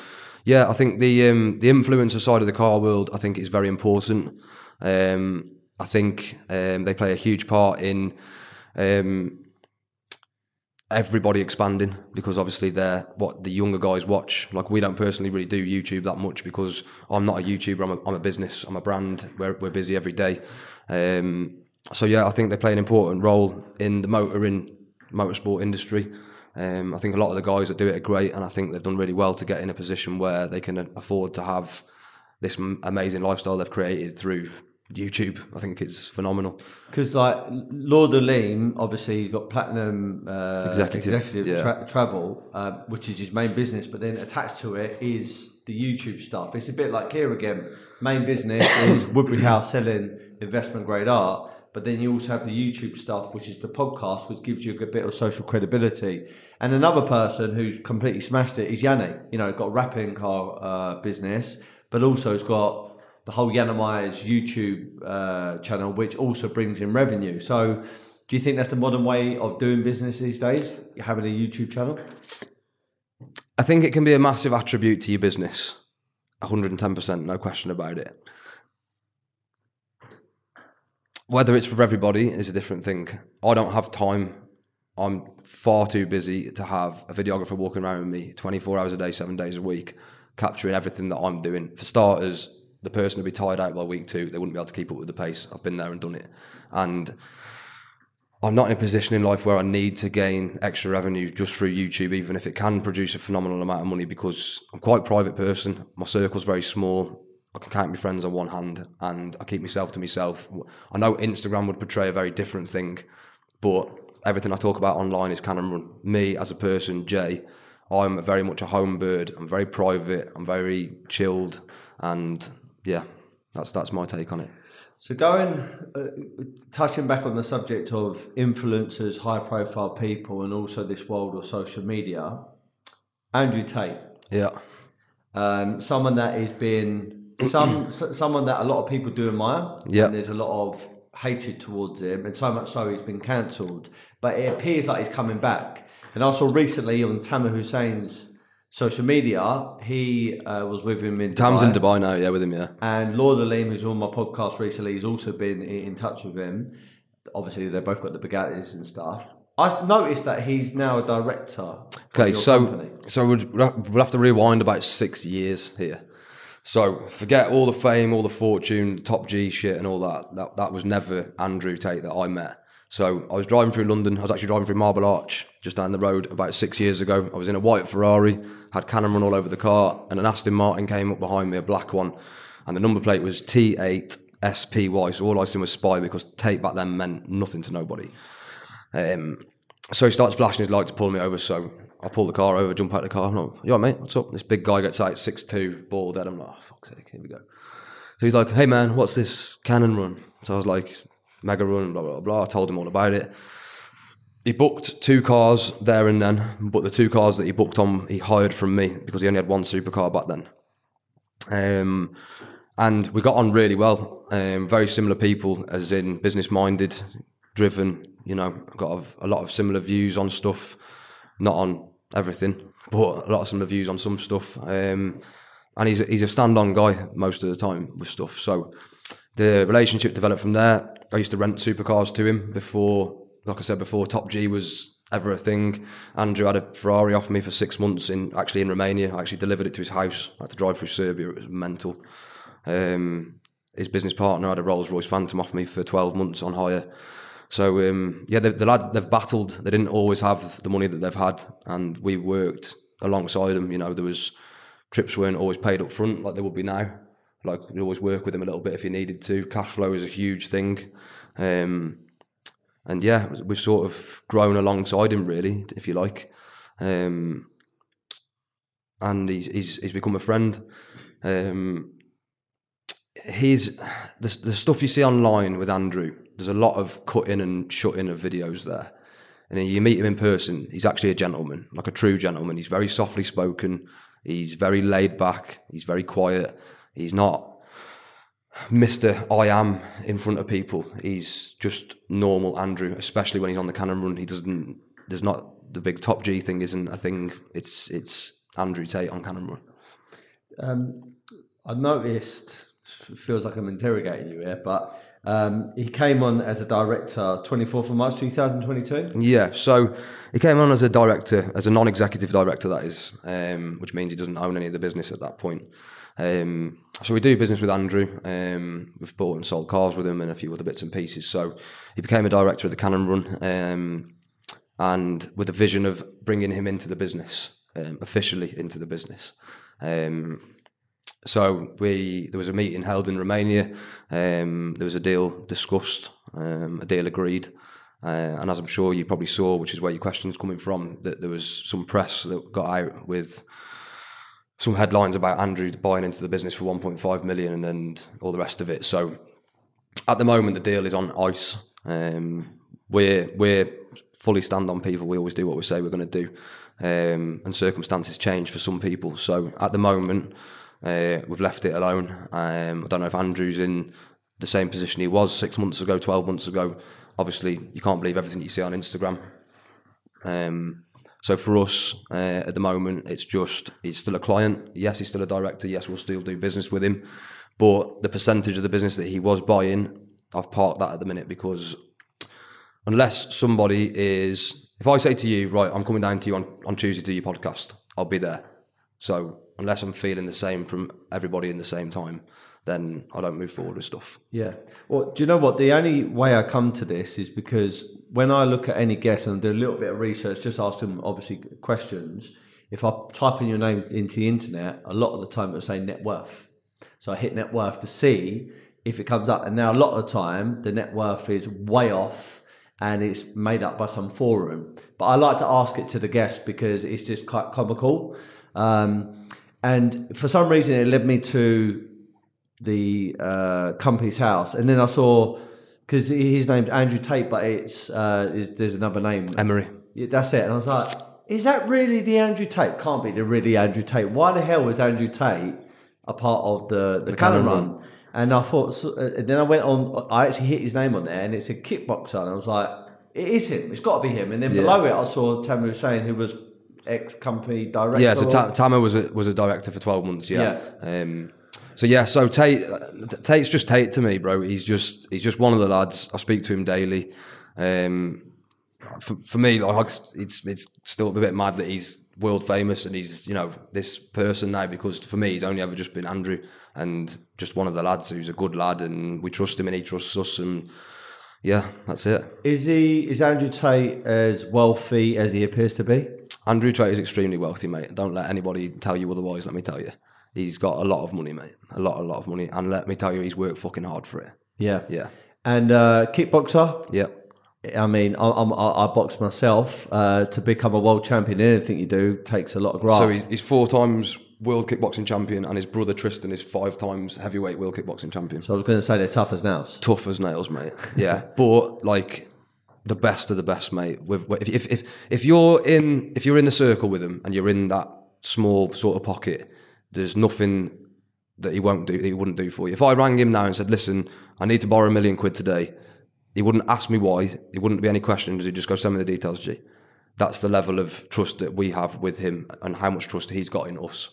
S2: yeah, I think the um, the influencer side of the car world, I think, is very important. Um, I think um, they play a huge part in um, everybody expanding because obviously they're what the younger guys watch. Like we don't personally really do YouTube that much because I'm not a YouTuber. I'm a, I'm a business. I'm a brand. We're we're busy every day. Um, so yeah, I think they play an important role in the motor in motorsport industry. Um, I think a lot of the guys that do it are great, and I think they've done really well to get in a position where they can afford to have this amazing lifestyle they've created through YouTube. I think it's phenomenal.
S1: Because like Lord Aleem, obviously he's got platinum uh,
S2: Executive,
S1: executive
S2: yeah.
S1: tra- travel, uh, which is his main business. But then attached to it is the YouTube stuff. It's a bit like here again. Main business is Woodbury House selling investment grade art. But then you also have the YouTube stuff, which is the podcast, which gives you a good bit of social credibility. And another person who's completely smashed it is Yianni. You know, got a wrapping car uh, business, but also has got the whole Yiannimize's YouTube uh, channel, which also brings in revenue. So, do you think that's the modern way of doing business these days? Having a YouTube channel?
S2: I think it can be a massive attribute to your business. 110%, no question about it. Whether it's for everybody is a different thing. I don't have time. I'm far too busy to have a videographer walking around with me 24 hours a day, seven days a week, capturing everything that I'm doing. For starters, the person would be tired out by week two. They wouldn't be able to keep up with the pace. I've been there and done it. And I'm not in a position in life where I need to gain extra revenue just through YouTube, even if it can produce a phenomenal amount of money because I'm quite a private person. My circle's very small. I can count my friends on one hand and I keep myself to myself. I know Instagram would portray a very different thing, but everything I talk about online is Cannon Run. Me as a person, Jay, I'm very much a home bird. I'm very private. I'm very chilled, and yeah, that's that's my take on it.
S1: So, going uh, touching back on the subject of influencers, high profile people, and also this world of social media, Andrew Tate,
S2: Yeah,
S1: um, someone that has been some someone that a lot of people do admire.
S2: Yeah.
S1: there's a lot of hatred towards him, and so much so he's been cancelled. But it appears like he's coming back. And I saw recently on Tamer Hussein's social media, he uh, was with him in
S2: Tam's
S1: Dubai.
S2: in Dubai now. Yeah, with him. Yeah,
S1: And Lord Aleem, who's on my podcast recently, has also been in, touch with him. Obviously, they've both got the Bugattis and stuff. I noticed that he's now a director.
S2: Okay, so
S1: company.
S2: so we'll, we'll have to rewind about six years here. So forget all the fame, all the fortune, top G shit, and all that. That that was never Andrew Tate that I met. So I was driving through London. I was actually driving through Marble Arch just down the road about six years ago. I was in a white Ferrari, had cannon run all over the car, and an Aston Martin came up behind me, a black one, and the number plate was T8 SPY. So all I seen was spy because Tate back then meant nothing to nobody. Um, so he starts flashing his light to pull me over. So I pull the car over, jump out of the car. I'm like, right, mate? What's up? This big guy gets out, 6'2, bald head. I'm like, oh, fuck's sake, here we go. So he's like, hey, man, what's this cannon run? So I was like, mega run, blah, blah, blah. I told him all about it. He booked two cars there and then, but the two cars that he booked on, he hired from me because he only had one supercar back then. Um, and we got on really well. Um, very similar people, as in business minded, driven. You know, got a, a lot of similar views on stuff, not on everything, but a lot of similar views on some stuff. Um, and he's he's a stand on guy most of the time with stuff. So the relationship developed from there. I used to rent supercars to him before, like I said before, Top G was ever a thing. Andrew had a Ferrari off me for six months in actually in Romania. I actually delivered it to his house. I had to drive through Serbia. It was mental. Um, his business partner had a Rolls Royce Phantom off me for twelve months on hire. So um, yeah, the, the lad they've battled. They didn't always have the money that they've had, and we worked alongside them. You know, there was trips weren't always paid up front like they would be now. Like we always work with him a little bit if you needed to. Cash flow is a huge thing. Um, and yeah, we've sort of grown alongside him, really, if you like. Um, and he's, he's he's become a friend. Um, the the stuff you see online with Andrew. There's a lot of cutting and shutting of videos there, and then you meet him in person. He's actually a gentleman, like a true gentleman. He's very softly spoken. He's very laid back. He's very quiet. He's not Mr. I am in front of people. He's just normal Andrew, especially when he's on the cannon run. He doesn't. There's not the big top G thing. Isn't a thing. It's it's Andrew Tate on cannon run.
S1: Um, I noticed. Feels like I'm interrogating you here, but um, he came on as a director 24th of March 2022.
S2: Yeah, so he came on as a director, as a non-executive director, that is, um, which means he doesn't own any of the business at that point. Um, so we do business with Andrew. Um, we've bought and sold cars with him and a few other bits and pieces. So he became a director of the Cannon Run, um, and with a vision of bringing him into the business um, officially into the business. Um, so we there was a meeting held in Romania. Um, there was a deal discussed, a deal agreed, uh, and as I'm sure you probably saw, which is where your question's coming from, that there was some press that got out with some headlines about Andrew buying into the business for 1.5 million and all the rest of it. So at the moment, the deal is on ice. Um, we're we're fully stand on people. We always do what we say we're going to do, um, and circumstances change for some people. So at the moment uh, we've left it alone. Um, I don't know if Andrew's in the same position he was six months ago, 12 months ago. Obviously, you can't believe everything you see on Instagram. Um, so for us, uh, at the moment, it's just he's still a client. Yes, he's still a director. Yes, we'll still do business with him. But the percentage of the business that he was buying, I've parked that at the minute because unless somebody is, if I say to you, right, I'm coming down to you on, on Tuesday to do your podcast, I'll be there. So unless I'm feeling the same from everybody in the same time, then I don't move forward with stuff.
S1: Yeah. Well, do you know what? The only way I come to this is because when I look at any guest and do a little bit of research, just ask them obviously questions. If I type in your name into the internet, a lot of the time it'll say net worth. So I hit net worth to see if it comes up. And now a lot of the time the net worth is way off and it's made up by some forum. But I like to ask it to the guest because it's just quite comical. Um, and for some reason, it led me to the uh, company's house, and then I saw because his name's Andrew Tate, but it's, uh, it's there's another name.
S2: Emory.
S1: Yeah, that's it. And I was like, is that really the Andrew Tate? Can't be the really Andrew Tate. Why the hell was Andrew Tate a part of the the, the Cannon Run? Run? And I thought, so, uh, then I went on. I actually hit his name on there, and it's a kickboxer, and I was like, it is him. It's got to be him. And then yeah. below it, I saw Tamer Hussein, who was ex company director.
S2: Yeah, so Ta- Tamer was a was a director for twelve months. Yeah. yeah. Um, so yeah, so Tate Tate's just Tate to me, bro. He's just he's just one of the lads. I speak to him daily. Um, for, for me, like it's it's still a bit mad that he's world famous and he's you know this person now because for me he's only ever just been Andrew and just one of the lads who's a good lad and we trust him and he trusts us and yeah, that's it.
S1: Is he is Andrew Tate as wealthy as he appears to be?
S2: Andrew Tate is extremely wealthy, mate. Don't let anybody tell you otherwise. Let me tell you, he's got a lot of money, mate. A lot, a lot of money, and let me tell you, he's worked fucking hard for it.
S1: Yeah,
S2: yeah.
S1: And uh, kickboxer.
S2: Yeah.
S1: I mean, I, I'm, I, box myself. Uh, to become a world champion, in anything you do takes a lot of graft.
S2: So he's four times world kickboxing champion, and his brother Tristan is five times heavyweight world kickboxing champion.
S1: So I was going to say they're tough as nails.
S2: Tough as nails, mate. Yeah, but like the best of the best, mate. With, if, if if you're in if you're in the circle with them and you're in that small sort of pocket, there's nothing that he won't do that he wouldn't do for you. If I rang him now and said, "Listen, I need to borrow a million quid today," he wouldn't ask me why. He wouldn't be any questions. He'd just go, "Send me the details, G." That's the level of trust that we have with him and how much trust he's got in us.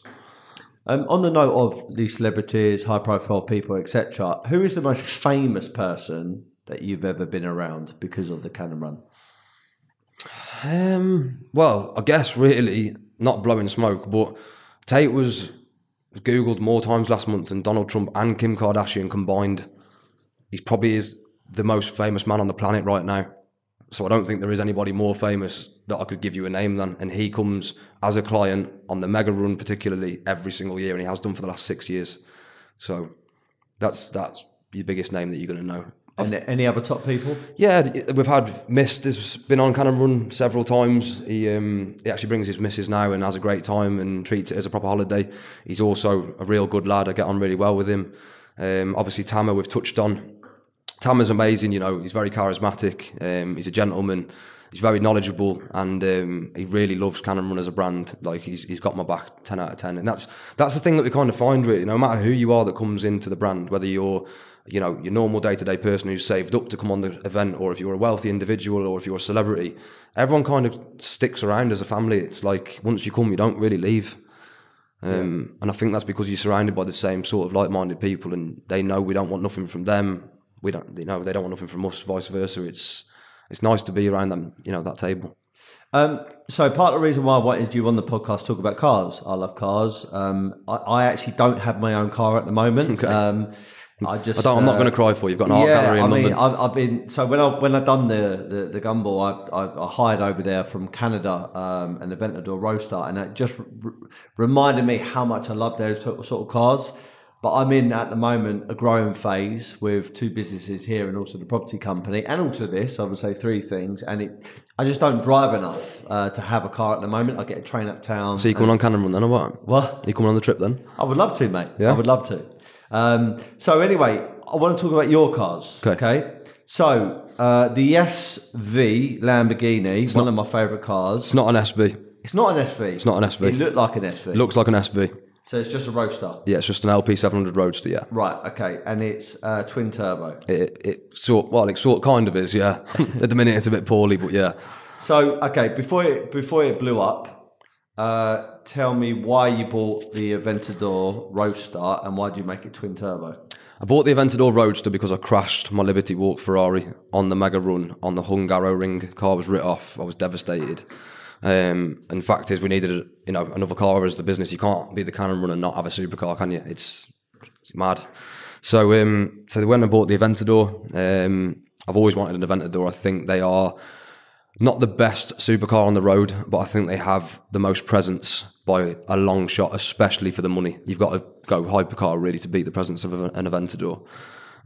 S1: Um, on the note of these celebrities, high profile people, etc., who is the most famous person that you've ever been around because of the Cannon Run?
S2: Um, well, I guess really not blowing smoke, but Tate was googled more times last month than Donald Trump and Kim Kardashian combined. He's probably is the most famous man on the planet right now. So I don't think there is anybody more famous that I could give you a name than. And he comes as a client on the mega run, particularly every single year, and he has done for the last six years. So that's that's your biggest name that you're going to know.
S1: And any other top people?
S2: Yeah, we've had Mist has been on Cannon Run several times. He um, he actually brings his missus now and has a great time and treats it as a proper holiday. He's also a real good lad. I get on really well with him. Um, obviously, Tamer we've touched on. Tamer's amazing. You know, he's very charismatic. Um, he's a gentleman. He's very knowledgeable, and um, he really loves Cannon Run as a brand. Like he's he's got my back ten out of ten, and that's that's the thing that we kind of find really. No matter who you are that comes into the brand, whether you're you know, your normal day to day person who's saved up to come on the event, or if you're a wealthy individual, or if you're a celebrity, everyone kind of sticks around as a family. It's like once you come, you don't really leave. Um, And I think that's because you're surrounded by the same sort of like minded people, and they know we don't want nothing from them. We don't, you know, they don't want nothing from us, vice versa. It's it's nice to be around them, you know, that table.
S1: Um, so part of the reason why I wanted you on the podcast to talk about cars, I love cars. Um, I, I actually don't have my own car at the moment. Um, I just
S2: I don't, I'm not
S1: uh,
S2: going to cry for you. You've got an art
S1: yeah,
S2: gallery in
S1: I mean,
S2: London.
S1: I've, I've been so when I when I done the the, the gumball, I, I, I hired over there from Canada um, an Aventador Roadster, and it just r- reminded me how much I love those sort of, cars. But I'm in at the moment a growing phase with two businesses here and also the property company, and also this. I would say three things, and it I just don't drive enough uh, to have a car at the moment. I get a train uptown.
S2: so you coming on Cannon Run then, or what?
S1: what?
S2: You coming on the trip then?
S1: I would love to, mate.
S2: Yeah?
S1: I would love to. Um, so anyway, I want to talk about your cars.
S2: Okay.
S1: So uh, the SV Lamborghini, one of my favourite cars.
S2: It's not an SV.
S1: It's not an SV. It's
S2: not an SV.
S1: It looked like an SV.
S2: It looks like an SV.
S1: so it's just a roadster.
S2: Yeah, it's just an LP 700 Roadster. Yeah.
S1: Right. Okay. And it's uh, twin turbo.
S2: It, it sort well, it sort kind of is. Yeah. At the minute, it's a bit poorly, but yeah.
S1: So okay, before it before it blew up, uh, tell me why you bought the Aventador Roadster and why do you make it twin turbo?
S2: I bought the Aventador Roadster because I crashed my Liberty Walk Ferrari on the Mega Run on the Hungaroring. Car was writ off. I was devastated. Um, and fact is, we needed you know another car as the business. You can't be the Cannon Run and not have a supercar, can you? It's, it's mad. So um, so when I bought the Aventador, um, I've always wanted an Aventador. I think they are not the best supercar on the road, but I think they have the most presence by a long shot, especially for the money. You've got to go hypercar really to beat the presence of an Aventador.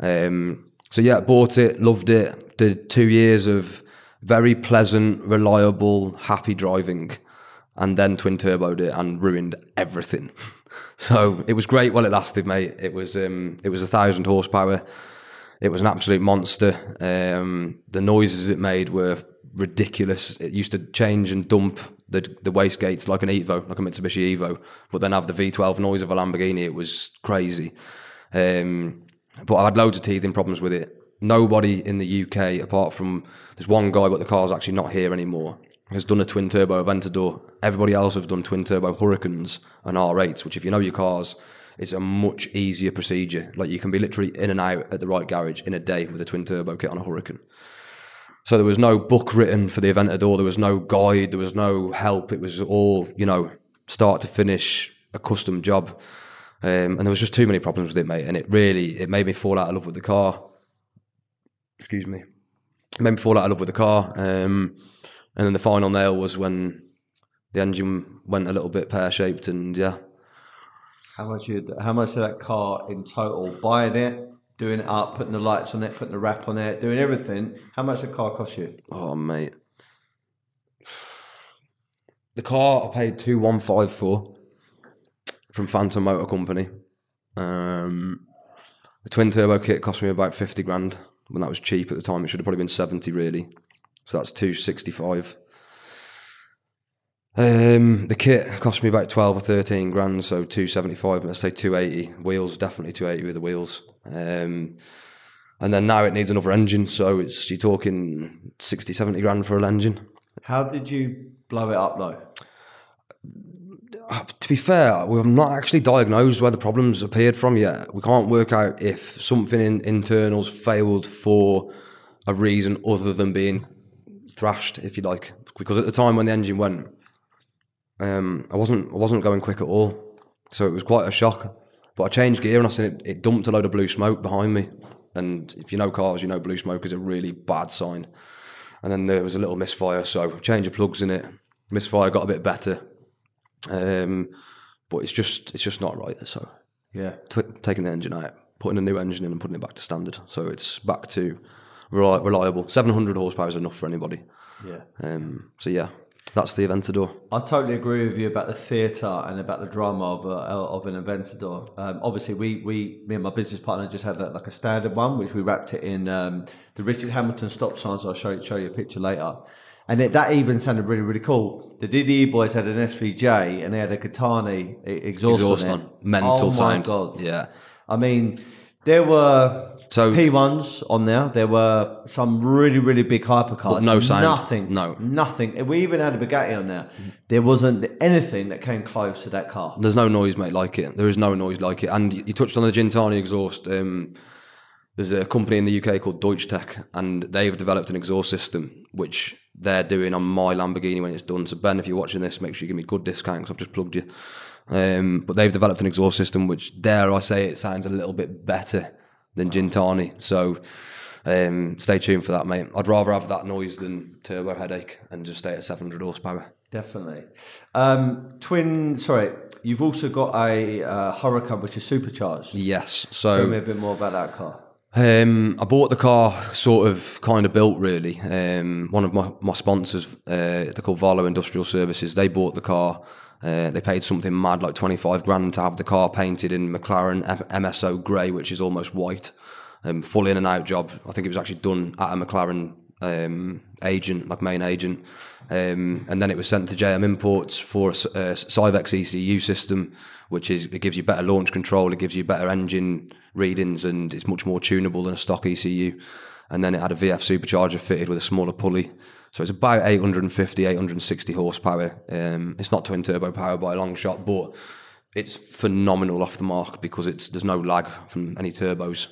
S2: Um, so yeah, bought it, loved it. Did two years of very pleasant, reliable, happy driving, and then twin turboed it and ruined everything. so it was great while it lasted, mate. It was um, it was a thousand horsepower. It was an absolute monster. Um, the noises it made were ridiculous. It used to change and dump the the wastegates like an Evo, like a Mitsubishi Evo, but then have the V12 noise of a Lamborghini. It was crazy. Um, but I had loads of teething problems with it. Nobody in the UK, apart from there's one guy, but the car's actually not here anymore, has done a twin turbo Aventador. Everybody else have done twin turbo Huracans and R8s, which if you know your cars, it's a much easier procedure. Like you can be literally in and out at the right garage in a day with a twin turbo kit on a Huracan. So there was no book written for the event at all. There was no guide. There was no help. It was all, you know, start to finish, a custom job. Um, and there was just too many problems with it, mate. And it really, it made me fall out of love with the car. Excuse me. It made me fall out of love with the car. Um, and then the final nail was when the engine went a little bit pear shaped. And yeah,
S1: How much you? How much of that car in total? Buying it, doing it up, putting the lights on it, putting the wrap on it, doing everything. How much the car cost you?
S2: oh mate, the car I paid two one five for from Phantom Motor Company. Um, the twin turbo kit cost me about fifty grand when that was cheap at the time. It should have probably been seventy really. So that's two sixty five. Um, the kit cost me about twelve or thirteen grand, so two seventy five. Let's say two eighty. Wheels definitely two eighty with the wheels. Um, and then now it needs another engine, so it's you're talking 60, 70 grand for an engine.
S1: How did you blow it up though?
S2: uh, to be fair, we've not actually diagnosed where the problems appeared from yet. We can't work out if something in internals failed for a reason other than being thrashed, if you like. Because at the time when the engine went, um, I wasn't I wasn't going quick at all, so it was quite a shock. But I changed gear and I seen it, it dumped a load of blue smoke behind me. And if you know cars, you know blue smoke is a really bad sign. And then there was a little misfire, so change of plugs in it. Misfire got a bit better, um, but it's just it's just not right. So
S1: Yeah.
S2: t- taking the engine out, putting a new engine in, and putting it back to standard. So it's back to reliable. Seven hundred horsepower is enough for anybody.
S1: Yeah.
S2: Um, so yeah, that's the Aventador.
S1: I totally agree with you about the theatre and about the drama of, a, of an Aventador. Um, obviously, we, we, me and my business partner just had a, like a standard one, which we wrapped it in um, the Richard Hamilton stop signs. I'll show, show you a picture later. And it, that even sounded really, really cool. The DDE boys had an SVJ and they had a Gintani exhaust,
S2: Exhaust
S1: on.
S2: on. Mental
S1: oh my
S2: sound.
S1: God.
S2: Yeah.
S1: I mean, there were
S2: So-
S1: P1s on there. There were some really, really big hypercars.
S2: No sound.
S1: Nothing.
S2: No.
S1: Nothing. We even had a Bugatti on there. There wasn't anything that came close to that car.
S2: There's no noise, mate, like it. There is no noise like it. And you you touched on the Gintani exhaust. Um, there's a company in the UK called Deutsche Tech, and they've developed an exhaust system which they're doing on my Lamborghini when it's done. So Ben, if you're watching this, make sure you give me good discount because I've just plugged you. Um, but they've developed an exhaust system which, dare I say, it sounds a little bit better than Gintani. So um, stay tuned for that, mate. I'd rather have that noise than turbo headache and just stay at 700 horsepower.
S1: Definitely. Um, twin, sorry, you've also got a uh, Huracan which is supercharged.
S2: Yes. So tell
S1: me a bit more about that car.
S2: Um, I bought the car sort of kind of built really. Um, one of my, my sponsors, uh, they're called Valo Industrial Services, they bought the car. Uh, they paid something mad like 25 grand to have the car painted in McLaren MSO grey, which is almost white. Um, full in and out job. I think it was actually done at a McLaren um, agent, like main agent. Um, and then it was sent to JM Imports for a Syvecs ECU system, which is it gives you better launch control, it gives you better engine readings, and it's much more tunable than a stock ECU. And then it had a VF supercharger fitted with a smaller pulley. So it's about 850, 860 horsepower. Um, it's not twin turbo power by a long shot, but it's phenomenal off the mark because it's there's no lag from any turbos.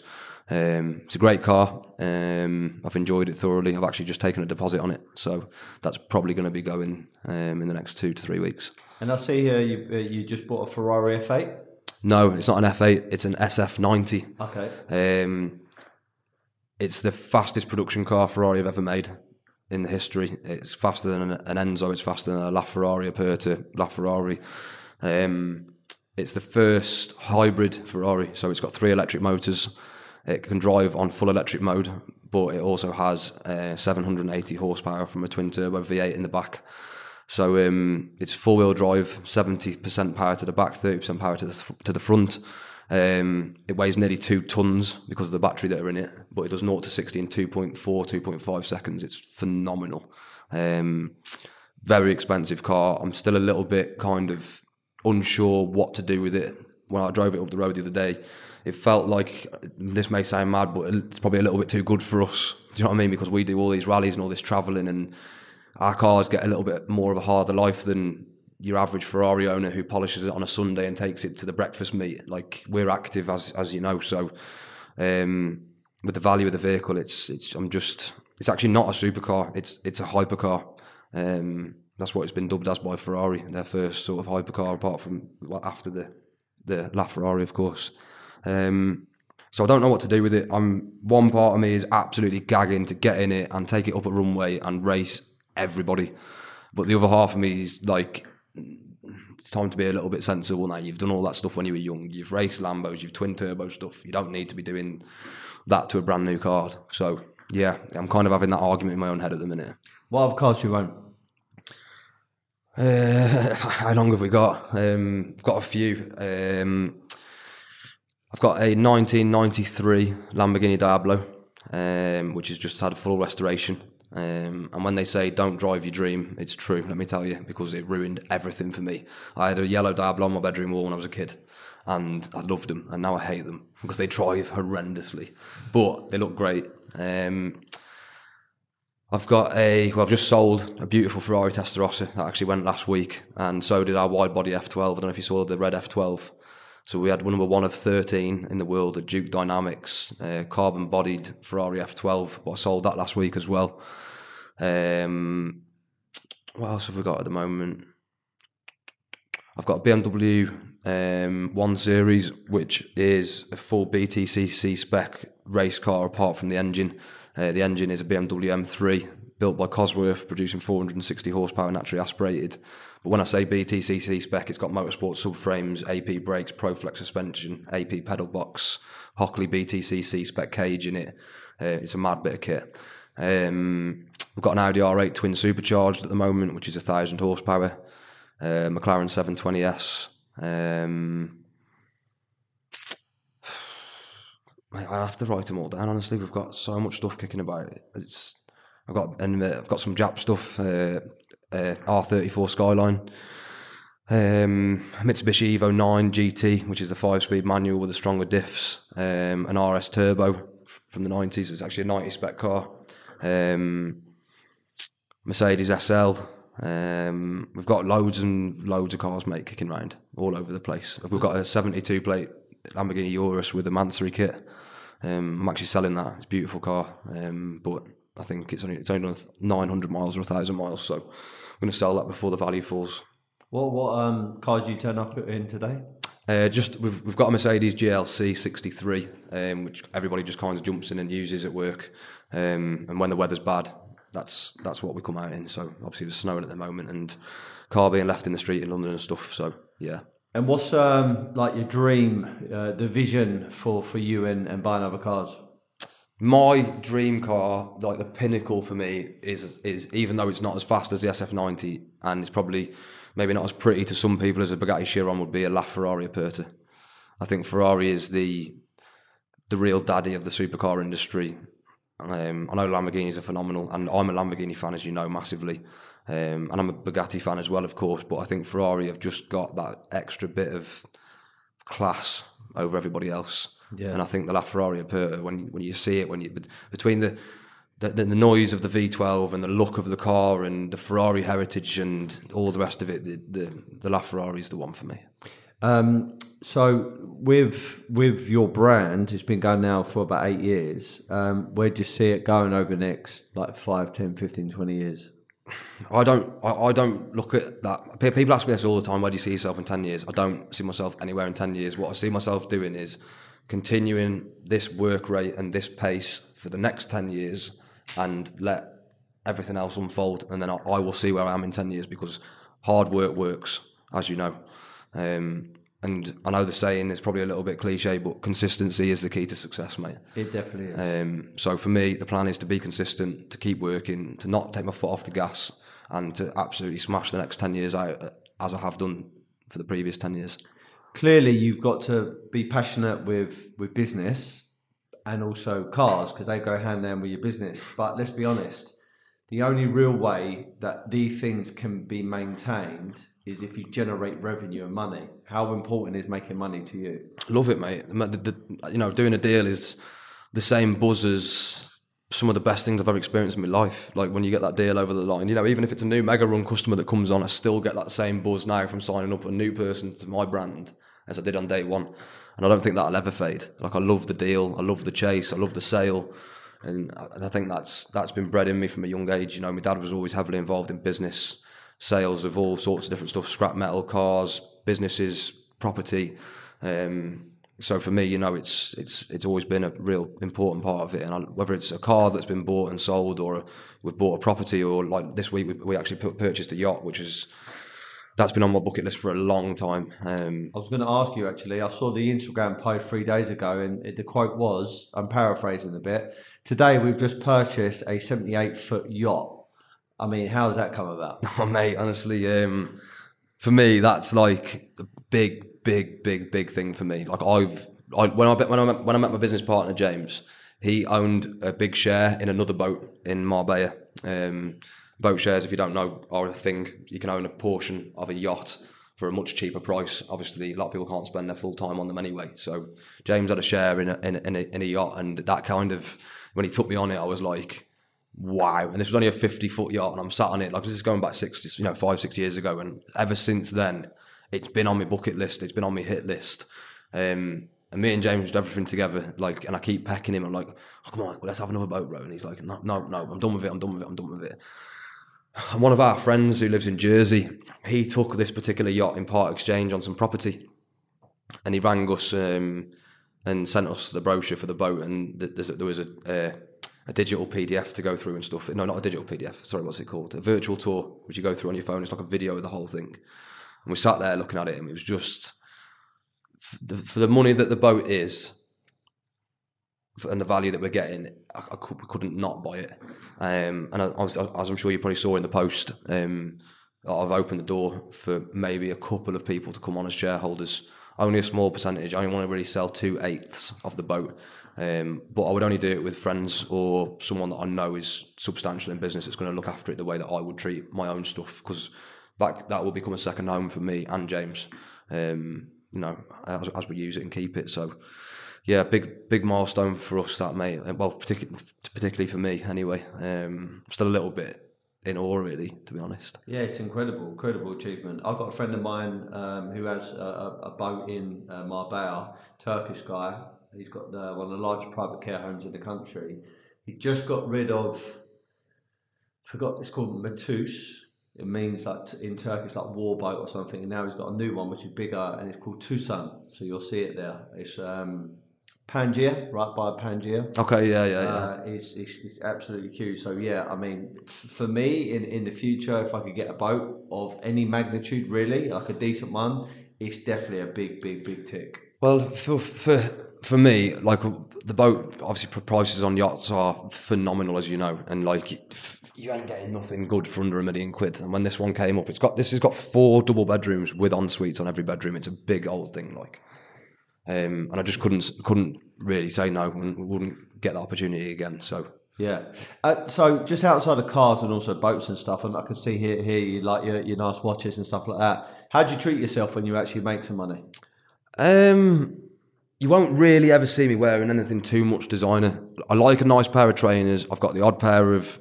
S2: Um, it's a great car. Um, I've enjoyed it thoroughly. I've actually just taken a deposit on it, so that's probably going to be going um, in the next two to three weeks.
S1: And I see here you, uh, you just bought a Ferrari F8.
S2: No, it's not an F8. It's an SF90.
S1: Okay.
S2: Um, it's the fastest production car Ferrari have ever made in the history. It's faster than an, Enzo. It's faster than a LaFerrari Aperta LaFerrari. Um, it's the first hybrid Ferrari, so it's got three electric motors. It can drive on full electric mode, but it also has uh, 780 horsepower from a twin turbo V8 in the back. So um, it's four wheel drive, seventy percent power to the back, thirty percent power to the to the front. Um, it weighs nearly two tons because of the battery that are in it, but it does 0 to 60 in 2.4, 2.5 seconds. It's phenomenal. Um, very expensive car. I'm still a little bit kind of unsure what to do with it. When I drove it up the road the other day, it felt like this may sound mad, but it's probably a little bit too good for us. Do you know what I mean? Because we do all these rallies and all this travelling, and our cars get a little bit more of a harder life than your average Ferrari owner who polishes it on a Sunday and takes it to the breakfast meet. Like we're active, as as you know. So um, with the value of the vehicle, it's it's I'm just it's actually not a supercar. It's it's a hypercar. Um, that's what it's been dubbed as by Ferrari, their first sort of hypercar, apart from well, after the the LaFerrari, of course. Um, so I don't know what to do with it. I'm one part of me is absolutely gagging to get in it and take it up a runway and race everybody, but the other half of me is like, it's time to be a little bit sensible now. You've done all that stuff when you were young. You've raced Lambos, you've twin turbo stuff. You don't need to be doing that to a brand new car. So yeah, I'm kind of having that argument in my own head at the minute.
S1: What other cars do you own?
S2: Uh, how long have we got? Um, I've got a few. Um, I've got a 1993 Lamborghini Diablo, um, which has just had a full restoration. Um, and when they say don't drive your dream, it's true, let me tell you, because it ruined everything for me. I had a yellow Diablo on my bedroom wall when I was a kid, and I loved them, and now I hate them because they drive horrendously. But they look great. Um, I've got a well, I've just sold a beautiful Ferrari Testarossa that actually went last week, and so did our wide body F12. I don't know if you saw the red F12. So we had number one of 13 in the world at Duke Dynamics, uh, carbon bodied Ferrari F12. But I sold that last week as well. Um, what else have we got at the moment? I've got a BMW um, 1 Series, which is a full BTCC spec race car apart from the engine. Uh, the engine is a BMW M3 built by Cosworth, producing 460 horsepower naturally aspirated. But when I say BTCC spec, it's got motorsport subframes, AP brakes, ProFlex suspension, AP pedal box, Hockley BTCC spec cage in it. Uh, it's a mad bit of kit. Um, we've got an Audi R8 twin supercharged at the moment, which is a thousand horsepower. Uh, McLaren 720S. Um, I have to write them all down. Honestly, we've got so much stuff kicking about. It's I've got and uh, I've got some Jap stuff. Uh, uh, R34 Skyline, um, Mitsubishi Evo 9 GT, which is a five-speed manual with the stronger diffs, um, an RS Turbo from the 90s. It's actually a 90 spec car. Um, Mercedes SL. Um, we've got loads and loads of cars, mate, kicking around all over the place. We've got a 72 plate Lamborghini Urus with a Mansory kit. Um, I'm actually selling that. It's a beautiful car, um, but I think it's only it's only 900 miles or 1,000 miles, so going to sell that before the value falls.
S1: What what um, car do you turn up in today?
S2: Uh, just we've we've got a Mercedes GLC 63, um, which everybody just kind of jumps in and uses at work, um, and when the weather's bad, that's that's what we come out in. So obviously it's snowing at the moment, and car being left in the street in London and stuff. So yeah.
S1: And what's um, like your dream, uh, the vision for, for you and, and buying other cars?
S2: My dream car, like the pinnacle for me, is is even though it's not as fast as the SF90 and it's probably maybe not as pretty to some people as a Bugatti Chiron would be a LaFerrari Aperta. I think Ferrari is the the real daddy of the supercar industry. Um, I know Lamborghinis are phenomenal, and I'm a Lamborghini fan, as you know, massively. Um, and I'm a Bugatti fan as well, of course. But I think Ferrari have just got that extra bit of class over everybody else. Yeah. And I think the LaFerrari Aperta, when when you see it, when you between the, the the noise of the V12 and the look of the car and the Ferrari heritage and all the rest of it, the the, the LaFerrari is the one for me.
S1: Um, so with with your brand, it's been going now for about eight years. Um, where do you see it going over the next like 5, 10, 15, 20 years?
S2: I don't. I, I, don't look at that. People ask me this all the time. Where do you see yourself in ten years? I don't see myself anywhere in ten years. What I see myself doing is continuing this work rate and this pace for the next 10 years and let everything else unfold and then I, I will see where I am in 10 years because hard work works as you know. Um, and I know the saying is probably a little bit cliche but consistency is the key to success mate.
S1: It definitely is.
S2: Um, so for me the plan is to be consistent to keep working to not take my foot off the gas and to absolutely smash the next 10 years out as I have done for the previous 10 years
S1: clearly you've got to be passionate with with business and also cars because they go hand in hand with your business. But let's be honest, the only real way that these things can be maintained is if you generate revenue and money. How important is making money to you?
S2: Love it, mate. The, the, you know, doing a deal is the same buzz as some of the best things I've ever experienced in my life. Like when you get that deal over the line, you know, even if it's a new mega run customer that comes on, I still get that same buzz now from signing up a new person to my brand as I did on day one. And I don't think that'll ever fade. Like I love the deal, I love the chase, I love the sale. And I think that's that's been bred in me from a young age. You know, my dad was always heavily involved in business, sales of all sorts of different stuff, scrap metal, cars, businesses, property. Um, so for me, you know, it's it's it's always been a real important part of it. And I, whether it's a car that's been bought and sold, or a, we've bought a property, or like this week we, we actually put, purchased a yacht, which is that's been on my bucket list for a long time. Um,
S1: I was going to ask you actually. I saw the Instagram post three days ago, and it, the quote was, "I'm paraphrasing a bit. Today we've just purchased a 78 foot yacht. I mean, how has that come about?
S2: Oh, mate, honestly, um, for me, that's like a big, big, big, big thing for me. Like I've I, when I when I met, when I met my business partner James, he owned a big share in another boat in Marbella. Um, boat shares, if you don't know, are a thing. You can own a portion of a yacht for a much cheaper price. Obviously, a lot of people can't spend their full time on them anyway. So James had a share in a, in a, in a, yacht, and that kind of when he took me on it, I was like, wow. And this was only a 50 foot yacht, and I'm sat on it. Like this is going back six, you know, five, six years ago, and ever since then, it's been on my bucket list. It's been on my hit list. Um, and me and James did everything together. Like, and I keep pecking him. I'm like, oh, come on, well, let's have another boat, bro. And he's like, no, no, no, I'm done with it. I'm done with it. I'm done with it. And one of our friends who lives in Jersey, he took this particular yacht in part exchange on some property, and he rang us um, and sent us the brochure for the boat, and there was a, a digital PDF to go through and stuff. No, not a digital PDF. Sorry, what's it called? A virtual tour, which you go through on your phone. It's like a video of the whole thing. And we sat there looking at it, and it was just for the money that the boat is and the value that we're getting, I, I could, couldn't not buy it. Um, and I, I was, as I'm sure you probably saw in the post, um, I've opened the door for maybe a couple of people to come on as shareholders. Only a small percentage. I only want to really sell two eighths of the boat. Um, but I would only do it with friends or someone that I know is substantial in business that's going to look after it the way that I would treat my own stuff because that that will become a second home for me and James. Um, you know, as, as we use it and keep it. So, yeah, big big milestone for us that mate. Uh, Well, particularly particularly for me anyway. Um, still a little bit in awe, really, to be honest.
S1: Yeah, it's incredible, incredible achievement. I've got a friend of mine um, who has a, a, boat in uh, Marbella, Turkish guy. He's got the, one of the largest private care homes in the country. He just got rid of, forgot it's called Matus. It means like in Turkish like war boat or something. And now he's got a new one which is bigger and it's called Tucson. So you'll see it there. It's um, Pangaea, right by Pangaea.
S2: Okay, yeah, yeah, yeah.
S1: Uh, it's, it's, it's absolutely huge. So yeah, I mean, f- for me in, in the future, if I could get a boat of any magnitude, really like a decent one, it's definitely a big, big, big tick.
S2: Well, for for for me, like the boat, obviously pr- prices on yachts are phenomenal, as you know, and like you ain't getting nothing good for under a million quid. And when this one came up, it's got this has got four double bedrooms with en suites on every bedroom. It's a big old thing, like, um, and I just couldn't couldn't really say no and wouldn't get the opportunity again. So
S1: Yeah. Uh, so just outside of cars and also boats and stuff, and I can see here here you like your, your nice watches and stuff like that. How do you treat yourself when you actually make some money?
S2: Um, you won't really ever see me wearing anything too much designer. I like a nice pair of trainers. I've got the odd pair of,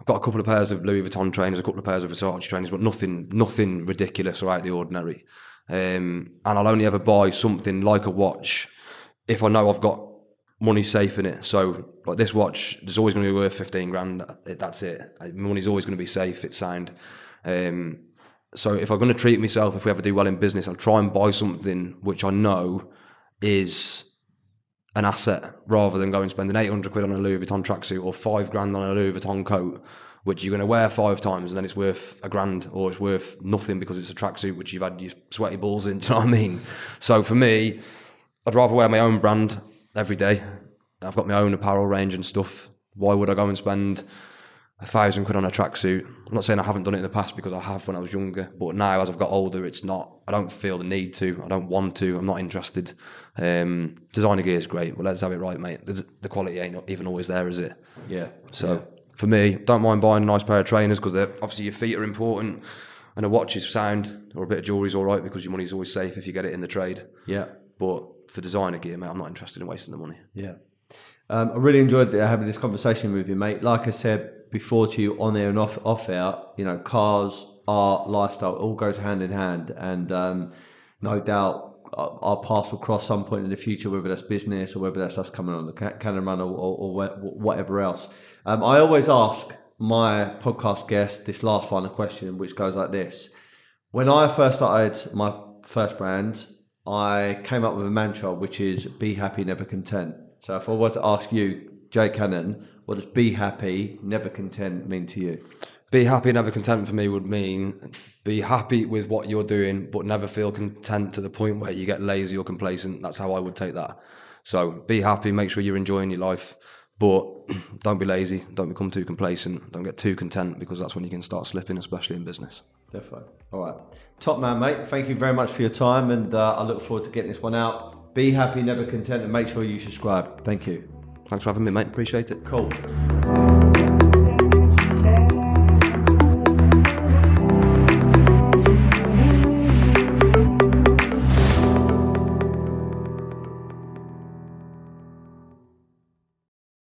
S2: I've got a couple of pairs of Louis Vuitton trainers, a couple of pairs of Versace trainers, but nothing, nothing ridiculous or out of the ordinary. Um, and I'll only ever buy something like a watch if I know I've got money safe in it. So like this watch, there's always going to be worth fifteen grand. That's it. Money's always going to be safe. It's signed. Um, so if I'm going to treat myself, if we ever do well in business, I'll try and buy something which I know is an asset rather than going and spending 800 quid on a Louis Vuitton tracksuit or five grand on a Louis Vuitton coat, which you're going to wear five times and then it's worth a grand or it's worth nothing because it's a tracksuit which you've had your sweaty balls in. Do you know what I mean? So for me, I'd rather wear my own brand every day. I've got my own apparel range and stuff. Why would I go and spend a thousand quid on a tracksuit? I'm not saying I haven't done it in the past because I have when I was younger, but now as I've got older, it's not. I don't feel the need to. I don't want to. I'm not interested. Um, designer gear is great, but let's have it right, mate. The, the quality ain't even always there, is it?
S1: Yeah.
S2: So for me, don't mind buying a nice pair of trainers because obviously your feet are important, and a watch is sound or a bit of jewelry is all right because your money's always safe if you get it in the trade.
S1: Yeah.
S2: But for designer gear, mate, I'm not interested in wasting the money.
S1: Yeah. Um, I really enjoyed having this conversation with you, mate. Like I said before to you on air and off off air, you know, cars, art, lifestyle, all goes hand in hand, and um, no doubt our, our paths will cross some point in the future, whether that's business or whether that's us coming on the ca- cannon run or, or, or whatever else. Um, I always ask my podcast guest this last final question, which goes like this: When I first started my first brand, I came up with a mantra which is "Be happy, never content." So if I were to ask you, Jay Cannon, what does "Be happy, never content" mean to you?
S2: Be happy, never content for me would mean be happy with what you're doing, but never feel content to the point where you get lazy or complacent. That's how I would take that. So be happy, make sure you're enjoying your life, but don't be lazy, don't become too complacent, don't get too content because that's when you can start slipping, especially in business.
S1: Definitely. All right. Top man, mate. Thank you very much for your time, and uh, I look forward to getting this one out. Be happy, never content, and make sure you subscribe. Thank you.
S2: Thanks for having me, mate. Appreciate it.
S1: Cool.